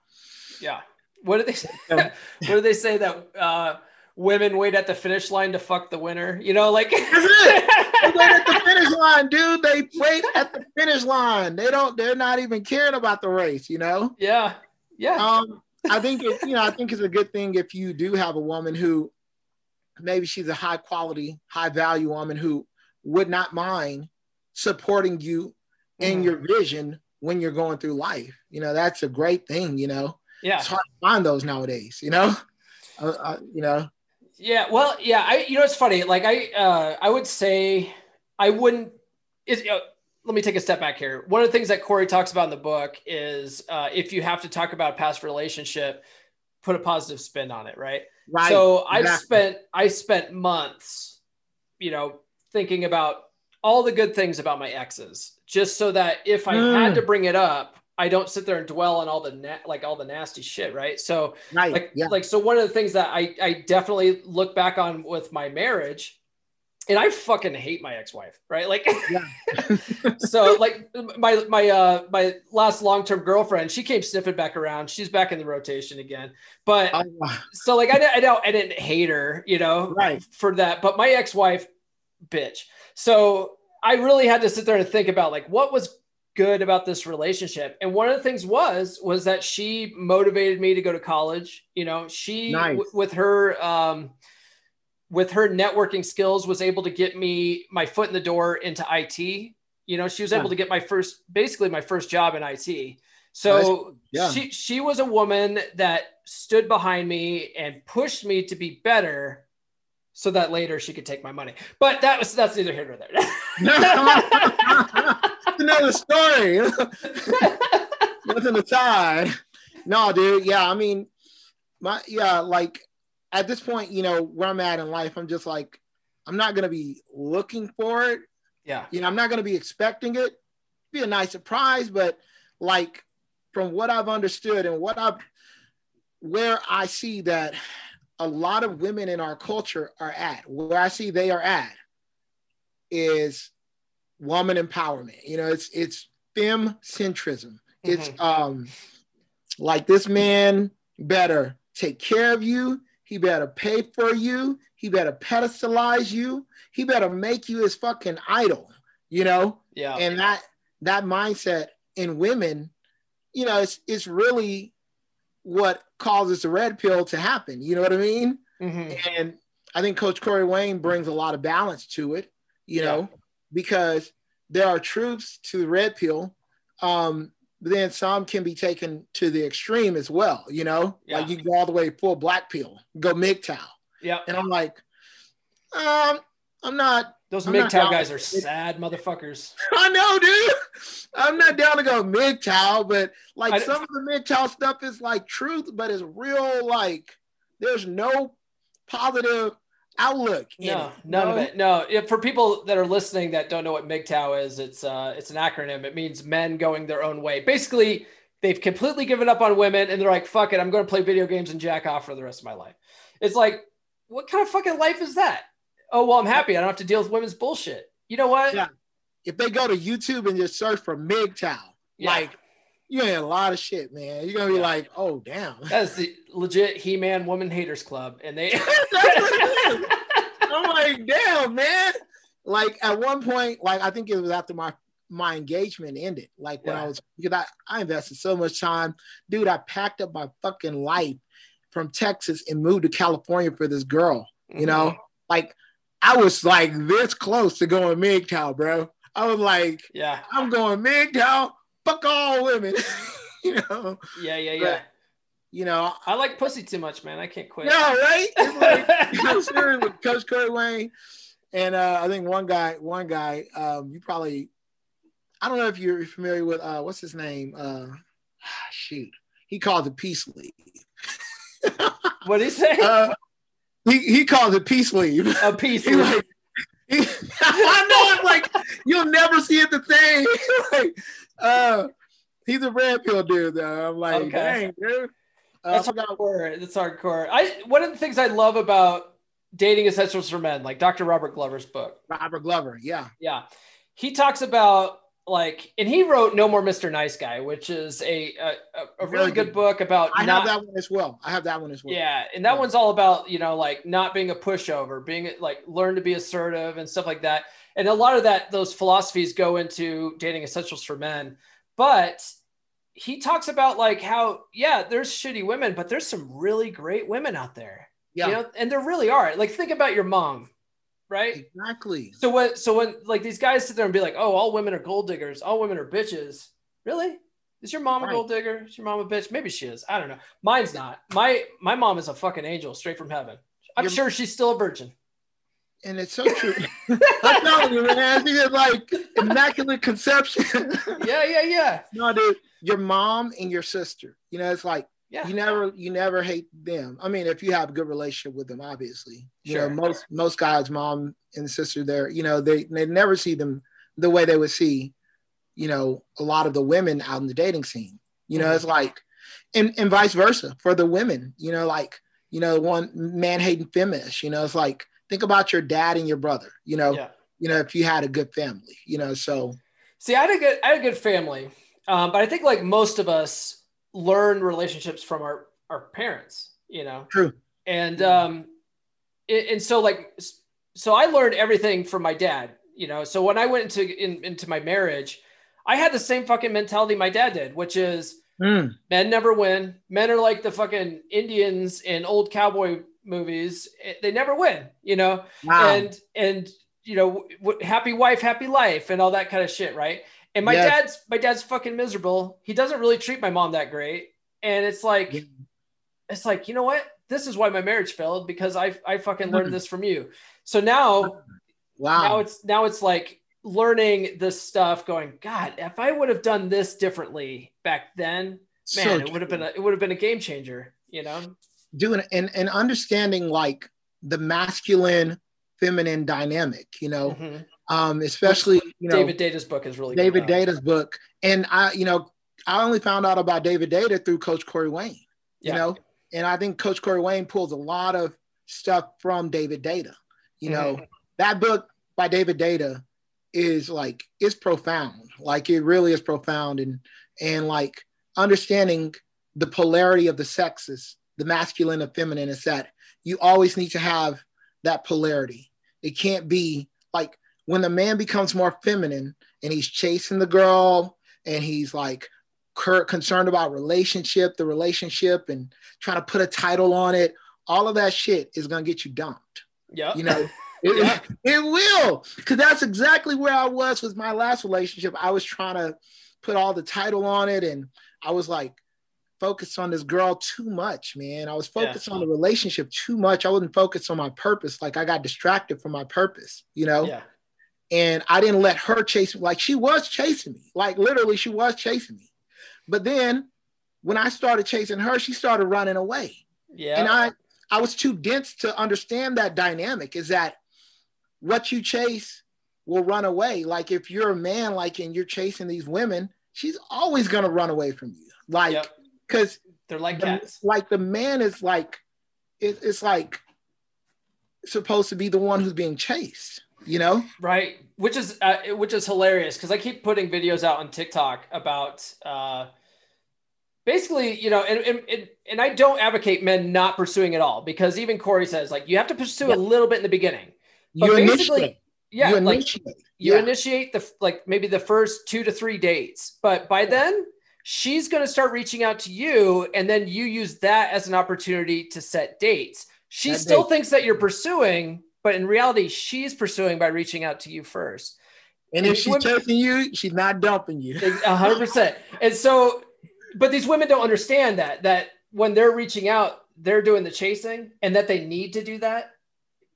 Yeah. What do they say? what do they say that uh, women wait at the finish line to fuck the winner? You know, like That's it. They wait at the finish line, dude. They wait at the finish line. They don't, they're not even caring about the race, you know? Yeah. Yeah. Um, I think it, you know, I think it's a good thing if you do have a woman who maybe she's a high quality, high value woman who would not mind supporting you in mm. your vision when you're going through life. You know, that's a great thing, you know. Yeah. It's hard to find those nowadays, you know. Uh, uh, you know. Yeah, well, yeah, I you know it's funny. Like I uh I would say I wouldn't is uh, let me take a step back here. One of the things that Corey talks about in the book is uh, if you have to talk about a past relationship, put a positive spin on it, right? Right. So. I've spent I spent months, you know, thinking about all the good things about my exes, just so that if I mm. had to bring it up, I don't sit there and dwell on all the na- like all the nasty shit, right? So, right, like, yeah. like so one of the things that I I definitely look back on with my marriage, and I fucking hate my ex-wife, right? Like, yeah. so like my my uh my last long-term girlfriend, she came sniffing back around. She's back in the rotation again, but oh, so like I I don't I didn't hate her, you know, right for that, but my ex-wife bitch. So I really had to sit there and think about like what was good about this relationship. And one of the things was was that she motivated me to go to college. You know, she nice. w- with her um, with her networking skills was able to get me my foot in the door into IT. You know, she was yeah. able to get my first basically my first job in IT. So yeah. she she was a woman that stood behind me and pushed me to be better so that later she could take my money. But that was that's neither here nor there. another story. Nothing aside. No, dude. Yeah, I mean, my yeah, like at this point, you know, where I'm at in life, I'm just like, I'm not gonna be looking for it. Yeah. You know, I'm not gonna be expecting it. Be a nice surprise, but like from what I've understood and what I've where I see that a lot of women in our culture are at, where I see they are at, is woman empowerment. You know, it's it's fem centrism. It's um like this man better take care of you. He better pay for you. He better pedestalize you. He better make you his fucking idol, you know? Yeah. And that that mindset in women, you know, it's it's really what causes the red pill to happen. You know what I mean? Mhm. And I think Coach Corey Wayne brings a lot of balance to it, you know, because there are truths to the red pill. Um, but then some can be taken to the extreme as well, you know, Yeah. like you go all the way full black pill, go MGTOW. Yeah. And I'm like, um, I'm not, Those I'm MGTOW down- guys are sad motherfuckers. I know, dude. I'm not down to go MGTOW, but like I- some of the MGTOW stuff is like truth, but it's real, like there's no positive outlook. No, none you of it. No, if, for people that are listening that don't know what MGTOW is, it's uh, it's an acronym. It means men going their own way. Basically, they've completely given up on women, and they're like, "Fuck it, I'm going to play video games and jack off for the rest of my life." It's like, what kind of fucking life is that? Oh well, I'm happy. I don't have to deal with women's bullshit. You know what? Yeah. If they go to YouTube and just search for MGTOW, Yeah. like you ain't a lot of shit, man. You're gonna be like, oh damn. That's the legit He-Man Woman Haters Club, and they. That's what it is. I'm like, damn, man. Like at one point, like I think it was after my my engagement ended. Like when Yeah. I was because I, I invested so much time. Dude, I packed up my fucking life from Texas and moved to California for this girl. You know, mm-hmm. like I was like this close to going MGTOW, bro. I was like, Yeah, I'm going MGTOW, fuck all women. you know, yeah, yeah, yeah. you know, I like pussy too much, man. I can't quit. yeah, right? It's like, with Coach Corey Wayne. And uh, I think one guy, one guy, um, you probably, I don't know if you're familiar with, uh, what's his name? Uh, shoot, he calls it peace leave. what do you say? Uh, he, he calls it peace leave. a Peace He like, he, I know, like, you'll never see it the thing. like, uh, he's a red pill dude, though. I'm like, Okay. dang, dude. Uh, That's hardcore. That's hardcore. I one of the things I love about dating essentials for men, like Dr. Robert Glover's book. Robert Glover, yeah. Yeah, he talks about like, and he wrote No More Mr. Nice Guy, which is a a, a- Really good good. book about I not. have that one as well. I have that one as well. Yeah, and that Yeah. one's all about you know like not being a pushover, being like learn to be assertive and stuff like that. And a lot of that those philosophies go into dating essentials for men, but he talks about like how yeah, there's shitty women, but there's some really great women out there. Yeah, You know, and there really are. Like think about your mom, right? exactly. So when so when like these guys sit there and be like, oh, all women are gold diggers, all women are bitches. Really? Is your mom a Right. gold digger? Is your mom a bitch? Maybe she is. I don't know. Mine's not. My my mom is a fucking angel straight from heaven. I'm Your- sure she's still a virgin. And it's so true. I'm telling you, man. She is like immaculate conception. Yeah, yeah, yeah. no, dude. Your mom and your sister. You know, it's like Yeah. you never, you never hate them. I mean, if you have a good relationship with them, obviously. You Sure. know, most most guys, mom and sister, there. You know, they they never see them the way they would see, you know, a lot of the women out in the dating scene. You know, Mhm. it's like, and and vice versa for the women. You know, like you know, one man hating feminist. You know, it's like think about your dad and your brother. You know, Yeah. you know, if you had a good family. You know, so See, I had a good I had a good family. Um, but I think like most of us learn relationships from our our parents, you know. true. and um and, and so like so i learned everything from my dad you know so when i went into in, into my marriage i had the same fucking mentality my dad did which is Mm, men never win men are like the fucking indians in old cowboy movies Eh, they never win you know wow. and and you know w- happy wife happy life and all that kind of shit right and my Yes. dad's my dad's fucking miserable he doesn't really treat my mom that great and it's like Yeah. it's like you know what this is why my marriage failed because i i fucking learned Mhm. this from you so now wow. now it's now it's like learning this stuff going god if i would have done this differently back then man So it would have been a, it would have been a game changer you know doing and and understanding like the masculine feminine dynamic you know? Mhm. um especially you know David Deida's book is really David Deida's book. And i you know i only found out about David Deida through coach corey wayne you know? And i think coach corey wayne pulls a lot of stuff from David Deida you know? Mhm. that book by David Deida is like it's profound. Like it really is profound. And and like understanding the polarity of the sexes, the masculine and feminine, is that you always need to have that polarity. It can't be like when the man becomes more feminine and he's chasing the girl and he's like concerned about relationship, the relationship, and trying to put a title on it. All of that shit is gonna get you dumped. Yeah, you know. It, yeah. it will, because that's exactly where I was with my last relationship. I was trying to put all the title on it, and I was like focused on this girl too much, man. I was focused yeah. on the relationship too much. I wasn't focused on my purpose. Like I got distracted from my purpose, you know. Yeah. And I didn't let her chase me. Like she was chasing me. Like literally, she was chasing me. But then when I started chasing her, she started running away. Yeah. And I I was too dense to understand that dynamic is that what you chase will run away. Like if you're a man, like and you're chasing these women, she's always gonna run away from you. Like because they're like the, cats. Like the man is like it, it's like supposed to be the one who's being chased you know right which is uh, which is hilarious because i keep putting videos out on tiktok about uh basically you know and, and and i don't advocate men not pursuing at all because even corey says like you have to pursue yeah. a little bit in the beginning but you basically initiate. yeah you like initiate. you yeah. initiate the like maybe the first two to three dates but by then she's going to start reaching out to you and then you use that as an opportunity to set dates she that still date. thinks that you're pursuing but in reality, she's pursuing by reaching out to you first. And, if she's women, chasing you, she's not dumping you. hundred percent. And so, but these women don't understand that that when they're reaching out, they're doing the chasing, and that they need to do that.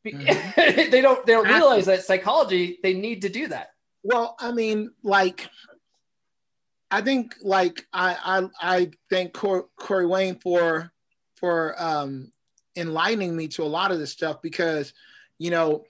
Mm-hmm. they don't. They don't realize that psychology. They need to do that. Well, I mean, like, I think, like, I I, I thank Cor- Corey Wayne for for um, enlightening me to a lot of this stuff because you know,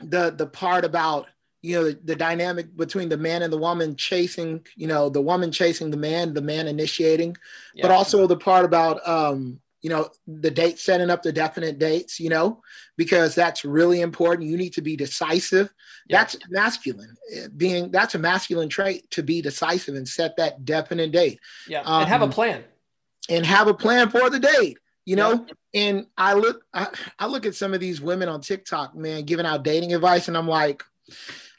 the the part about you know the, the, dynamic between the man and the woman chasing you know the woman chasing the man the man initiating yeah. but also the part about um you know the date setting up the definite dates you know because that's really important. You need to be decisive. Yeah. that's masculine. Being that's a masculine trait to be decisive and set that definite date. Yeah um, and have a plan. and have a plan for the date you know? Yeah. and i look I, I look at some of these women on tiktok man giving out dating advice and i'm like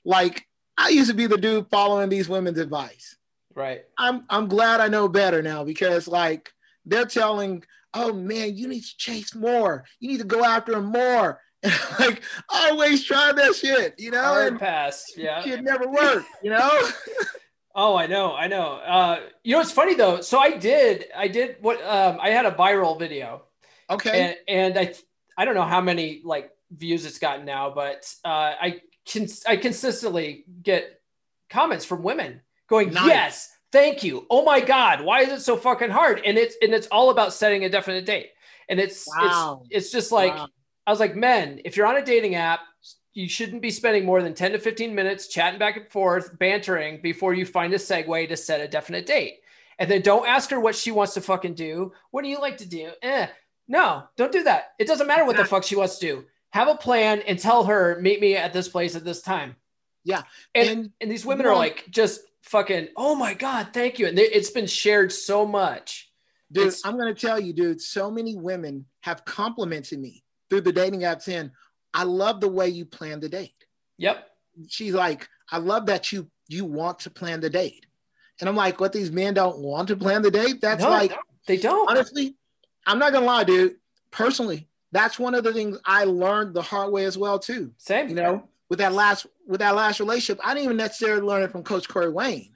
like i used to be the dude following these women's advice. Right. I'm i'm glad i know better now because like they're telling oh man you need to chase more you need to go after him more like always try that shit you know Hard and pass yeah it never worked you know Oh, I know, I know. Uh, you know, it's funny though. So I did, I did what um, I had a viral video. Okay. And, and I, I don't know how many like views it's gotten now, but uh, I can, I consistently get comments from women going, nice. "Yes, thank you. Oh my god, why is it so fucking hard?" And it's and it's all about setting a definite date. And it's wow. it's it's just like wow. I was like, men, if you're on a dating app, you shouldn't be spending more than 10 to 15 minutes chatting back and forth, bantering before you find a segue to set a definite date. And then don't ask her what she wants to fucking do. What do you like to do? Eh, no, don't do that. It doesn't matter what the fuck she wants to do. Have a plan and tell her, meet me at this place at this time. Yeah. And, and, and these women are like, just fucking, oh my God, thank you. And it's been shared so much. Dude, it's, I'm going to tell you, dude, so many women have complimented me through the dating app saying, I love the way you plan the date. Yep. She's like, I love that you you want to plan the date. And I'm like, what these men don't want to plan the date? That's no, like they don't. Honestly, I'm not gonna lie, dude. Personally, that's one of the things I learned the hard way as well, too. Same. You know, with that last with that last relationship, I didn't even necessarily learn it from Coach Corey Wayne.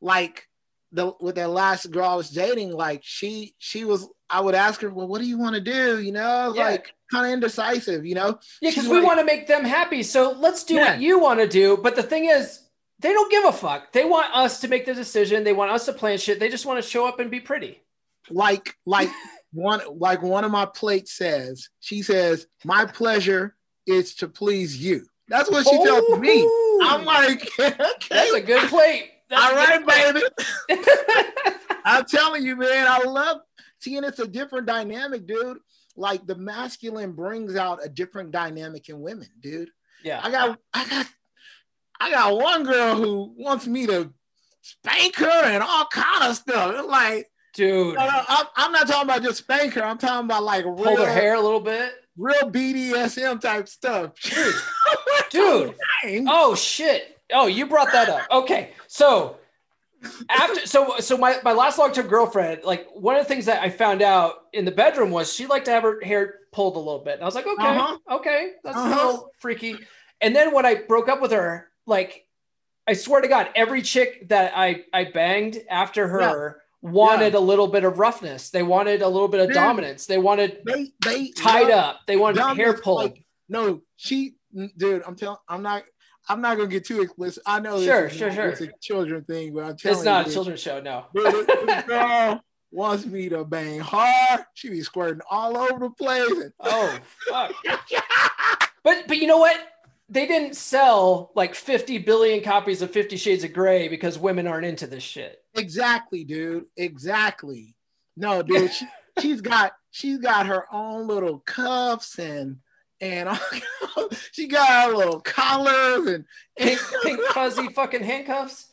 Like the with that last girl I was dating, like she she was I would ask her, well, what do you want to do? You know, yeah. like kind of indecisive, you know? Yeah, because we like, want to make them happy. So let's do yeah. what you want to do. But the thing is, they don't give a fuck. They want us to make the decision. They want us to plan shit. They just want to show up and be pretty. Like, like one, like one of my plates says, she says, my pleasure is to please you. That's what she Ooh. tells me. I'm like, okay. That's a good plate. That's All right, baby. I'm telling you, man, I love seeing it's a different dynamic, dude like the masculine brings out a different dynamic in women, dude. Yeah. I got I got I got one girl who wants me to spank her and all kind of stuff. It's like, dude, no, no, I'm, I'm not talking about just spank her. I'm talking about like real, hold her hair a little bit. Real BDSM type stuff. Dude. Oh shit. Oh, you brought that up. Okay. So after so so my, my last long-term girlfriend, like one of the things that I found out in the bedroom was she liked to have her hair pulled a little bit. And I was like, okay, Uh-huh. okay, that's a Uh-huh. little freaky. And then when I broke up with her, like I swear to God, every chick that I I banged after her wanted a little bit of roughness. They wanted a little bit of dominance. They wanted They they tied up. They wanted hair pulled. like, no, she, dude. I'm telling. I'm not. I'm not gonna get too explicit. I know. Sure, sure, not- sure. It's a children thing, but I'm telling it's not you, a children's show, no. This- this girl wants me to bang hard. She be squirting all over the place. Oh fuck. But but you know what? They didn't sell like 50 billion copies of 50 Shades of Grey because women aren't into this shit. exactly, dude. Exactly. No, dude. She, she's got she's got her own little cuffs and and she got her little collars and, and Pink, pink fuzzy fucking handcuffs.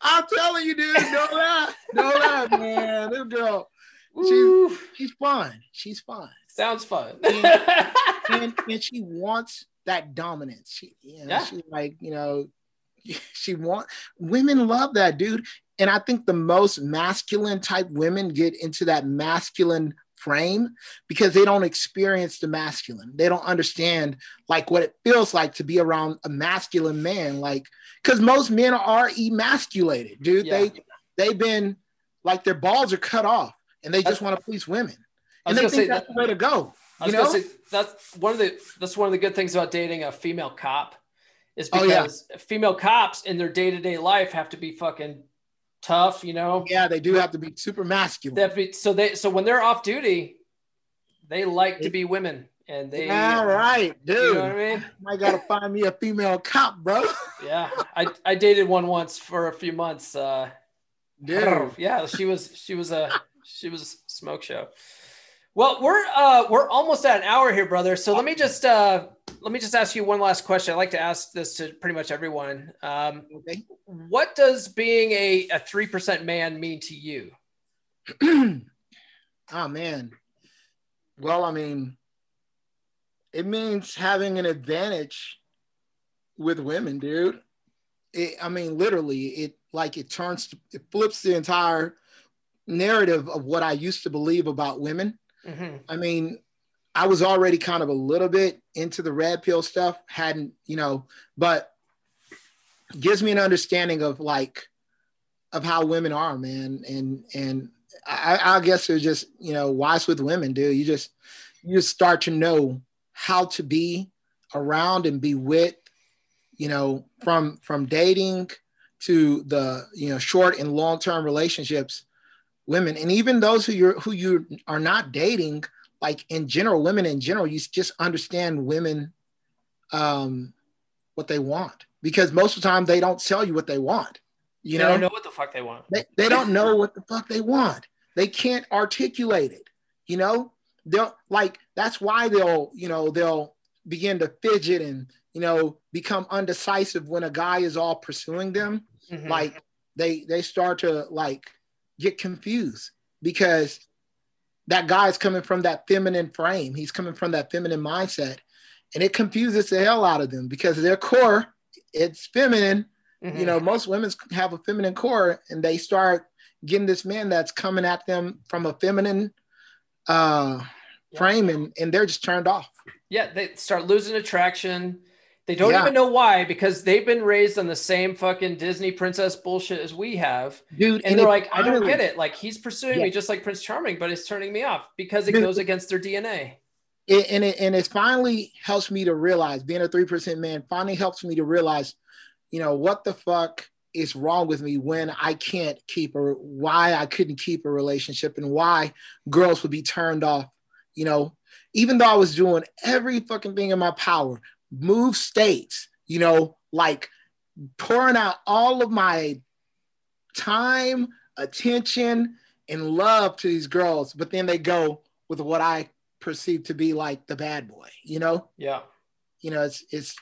I'm telling you, dude. Know that. Know that, man. This girl, Ooh, she's fun. She's fun. sounds fun. and, and she wants that dominance. She, you know, Yeah. she's like, you know, she want women love that dude. And I think the most masculine type women get into that masculine frame because they don't experience the masculine. They don't understand like what it feels like to be around a masculine man. Like, because most men are emasculated, dude. Yeah. They they've been like their balls are cut off and they just want to please women. And they think say that's that- the way to go. I was you know? gonna say that's one of the that's one of the good things about dating a female cop is Oh, yeah. because female cops in their day to day life have to be fucking tough, you know. Yeah, they do have to be super masculine. They have to be, so they so when they're off duty, they like to be women and they yeah, right, dude. You know what I mean? I gotta find me a female cop, bro. Yeah, I, I dated one once for a few months. Uh, Dude, yeah, she was she was a she was a smoke show. Well, we're uh we're almost at an hour here, brother. So let me just uh let me just ask you one last question. I like to ask this to pretty much everyone. Um, okay. what does being a a three percent man mean to you? oh man. Well, I mean, it means having an advantage with women, dude. It, I mean, literally, it like it turns, it flips the entire narrative of what I used to believe about women. Mhm. I mean, I was already kind of a little bit into the red pill stuff, hadn't, you know, but gives me an understanding of like of how women are, man. And and I, I guess it's just, you know, wise with women, dude. You just you just start to know how to be around and be with, you know, from from dating to the you know short and long term relationships women. And even those who you're who you are not dating like in general women in general you just understand women um what they want. Because most of the time they don't tell you what they want you they know, don't know? what the fuck they want. They, they don't know what the fuck they want. They can't articulate it you know? They'll like that's why they'll you know they'll begin to fidget and you know become undecisive when a guy is all pursuing them. Mhm. like they they start to like get confused because that guy's coming from that feminine frame he's coming from that feminine mindset and it confuses the hell out of them because their core it's feminine Mhm. you know most women have a feminine core and they start getting this man that's coming at them from a feminine uh Yeah. frame and, and they're just turned off Yeah, they start losing attraction. They don't Yeah. even know why because they've been raised on the same fucking Disney princess bullshit as we have. dude And, they're like, I don't get it. Like he's pursuing Yeah. me just like Prince Charming, but it's turning me off because it Dude. goes against their DNA. it, and it and it finally helps me to realize being a three percent man finally helps me to realize, you know, what the fuck is wrong with me when I can't keep a why I couldn't keep a relationship and why girls would be turned off, you know, even though I was doing every fucking thing in my power, move states, you know, like pouring out all of my time, attention, and love to these girls, but then they go with what I perceive to be like the bad boy, you know? Yeah. You know, it's it's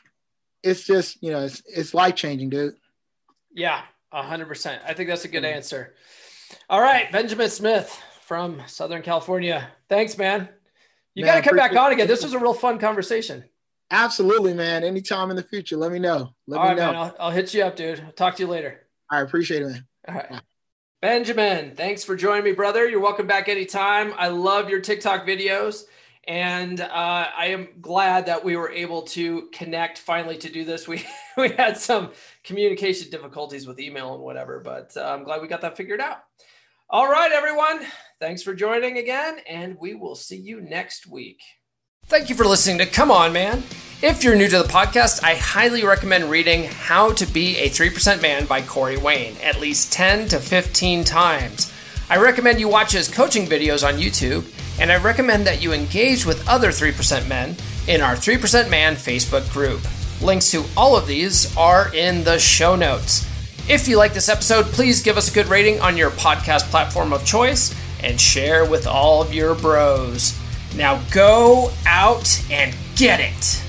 it's just, you know, it's it's life changing, dude. Yeah. a hundred percent. I think that's a good mm-hmm. answer. All right, Benjamin Smith from Southern California. Thanks, man. You got to come back on again. This was a real fun conversation. Absolutely, man. Anytime in the future, let me know. Let All me right, know. Man, I'll, I'll, hit you up, dude. I'll talk to you later. I appreciate it, man. All right. Bye. Benjamin, thanks for joining me, brother. You're welcome back anytime. I love your TikTok videos. And uh, I am glad that we were able to connect finally to do this. We we had some communication difficulties with email and whatever, but uh, I'm glad we got that figured out. All right, everyone. Thanks for joining again, and we will see you next week. Thank you for listening to Come On Man. If you're new to the podcast, I highly recommend reading How to Be a 3% Man by Corey Wayne at least 10 to 15 times. I recommend you watch his coaching videos on YouTube, and I recommend that you engage with other 3% men in our 3% Man Facebook group. Links to all of these are in the show notes. If you like this episode, please give us a good rating on your podcast platform of choice and share with all of your bros. Now go out and get it.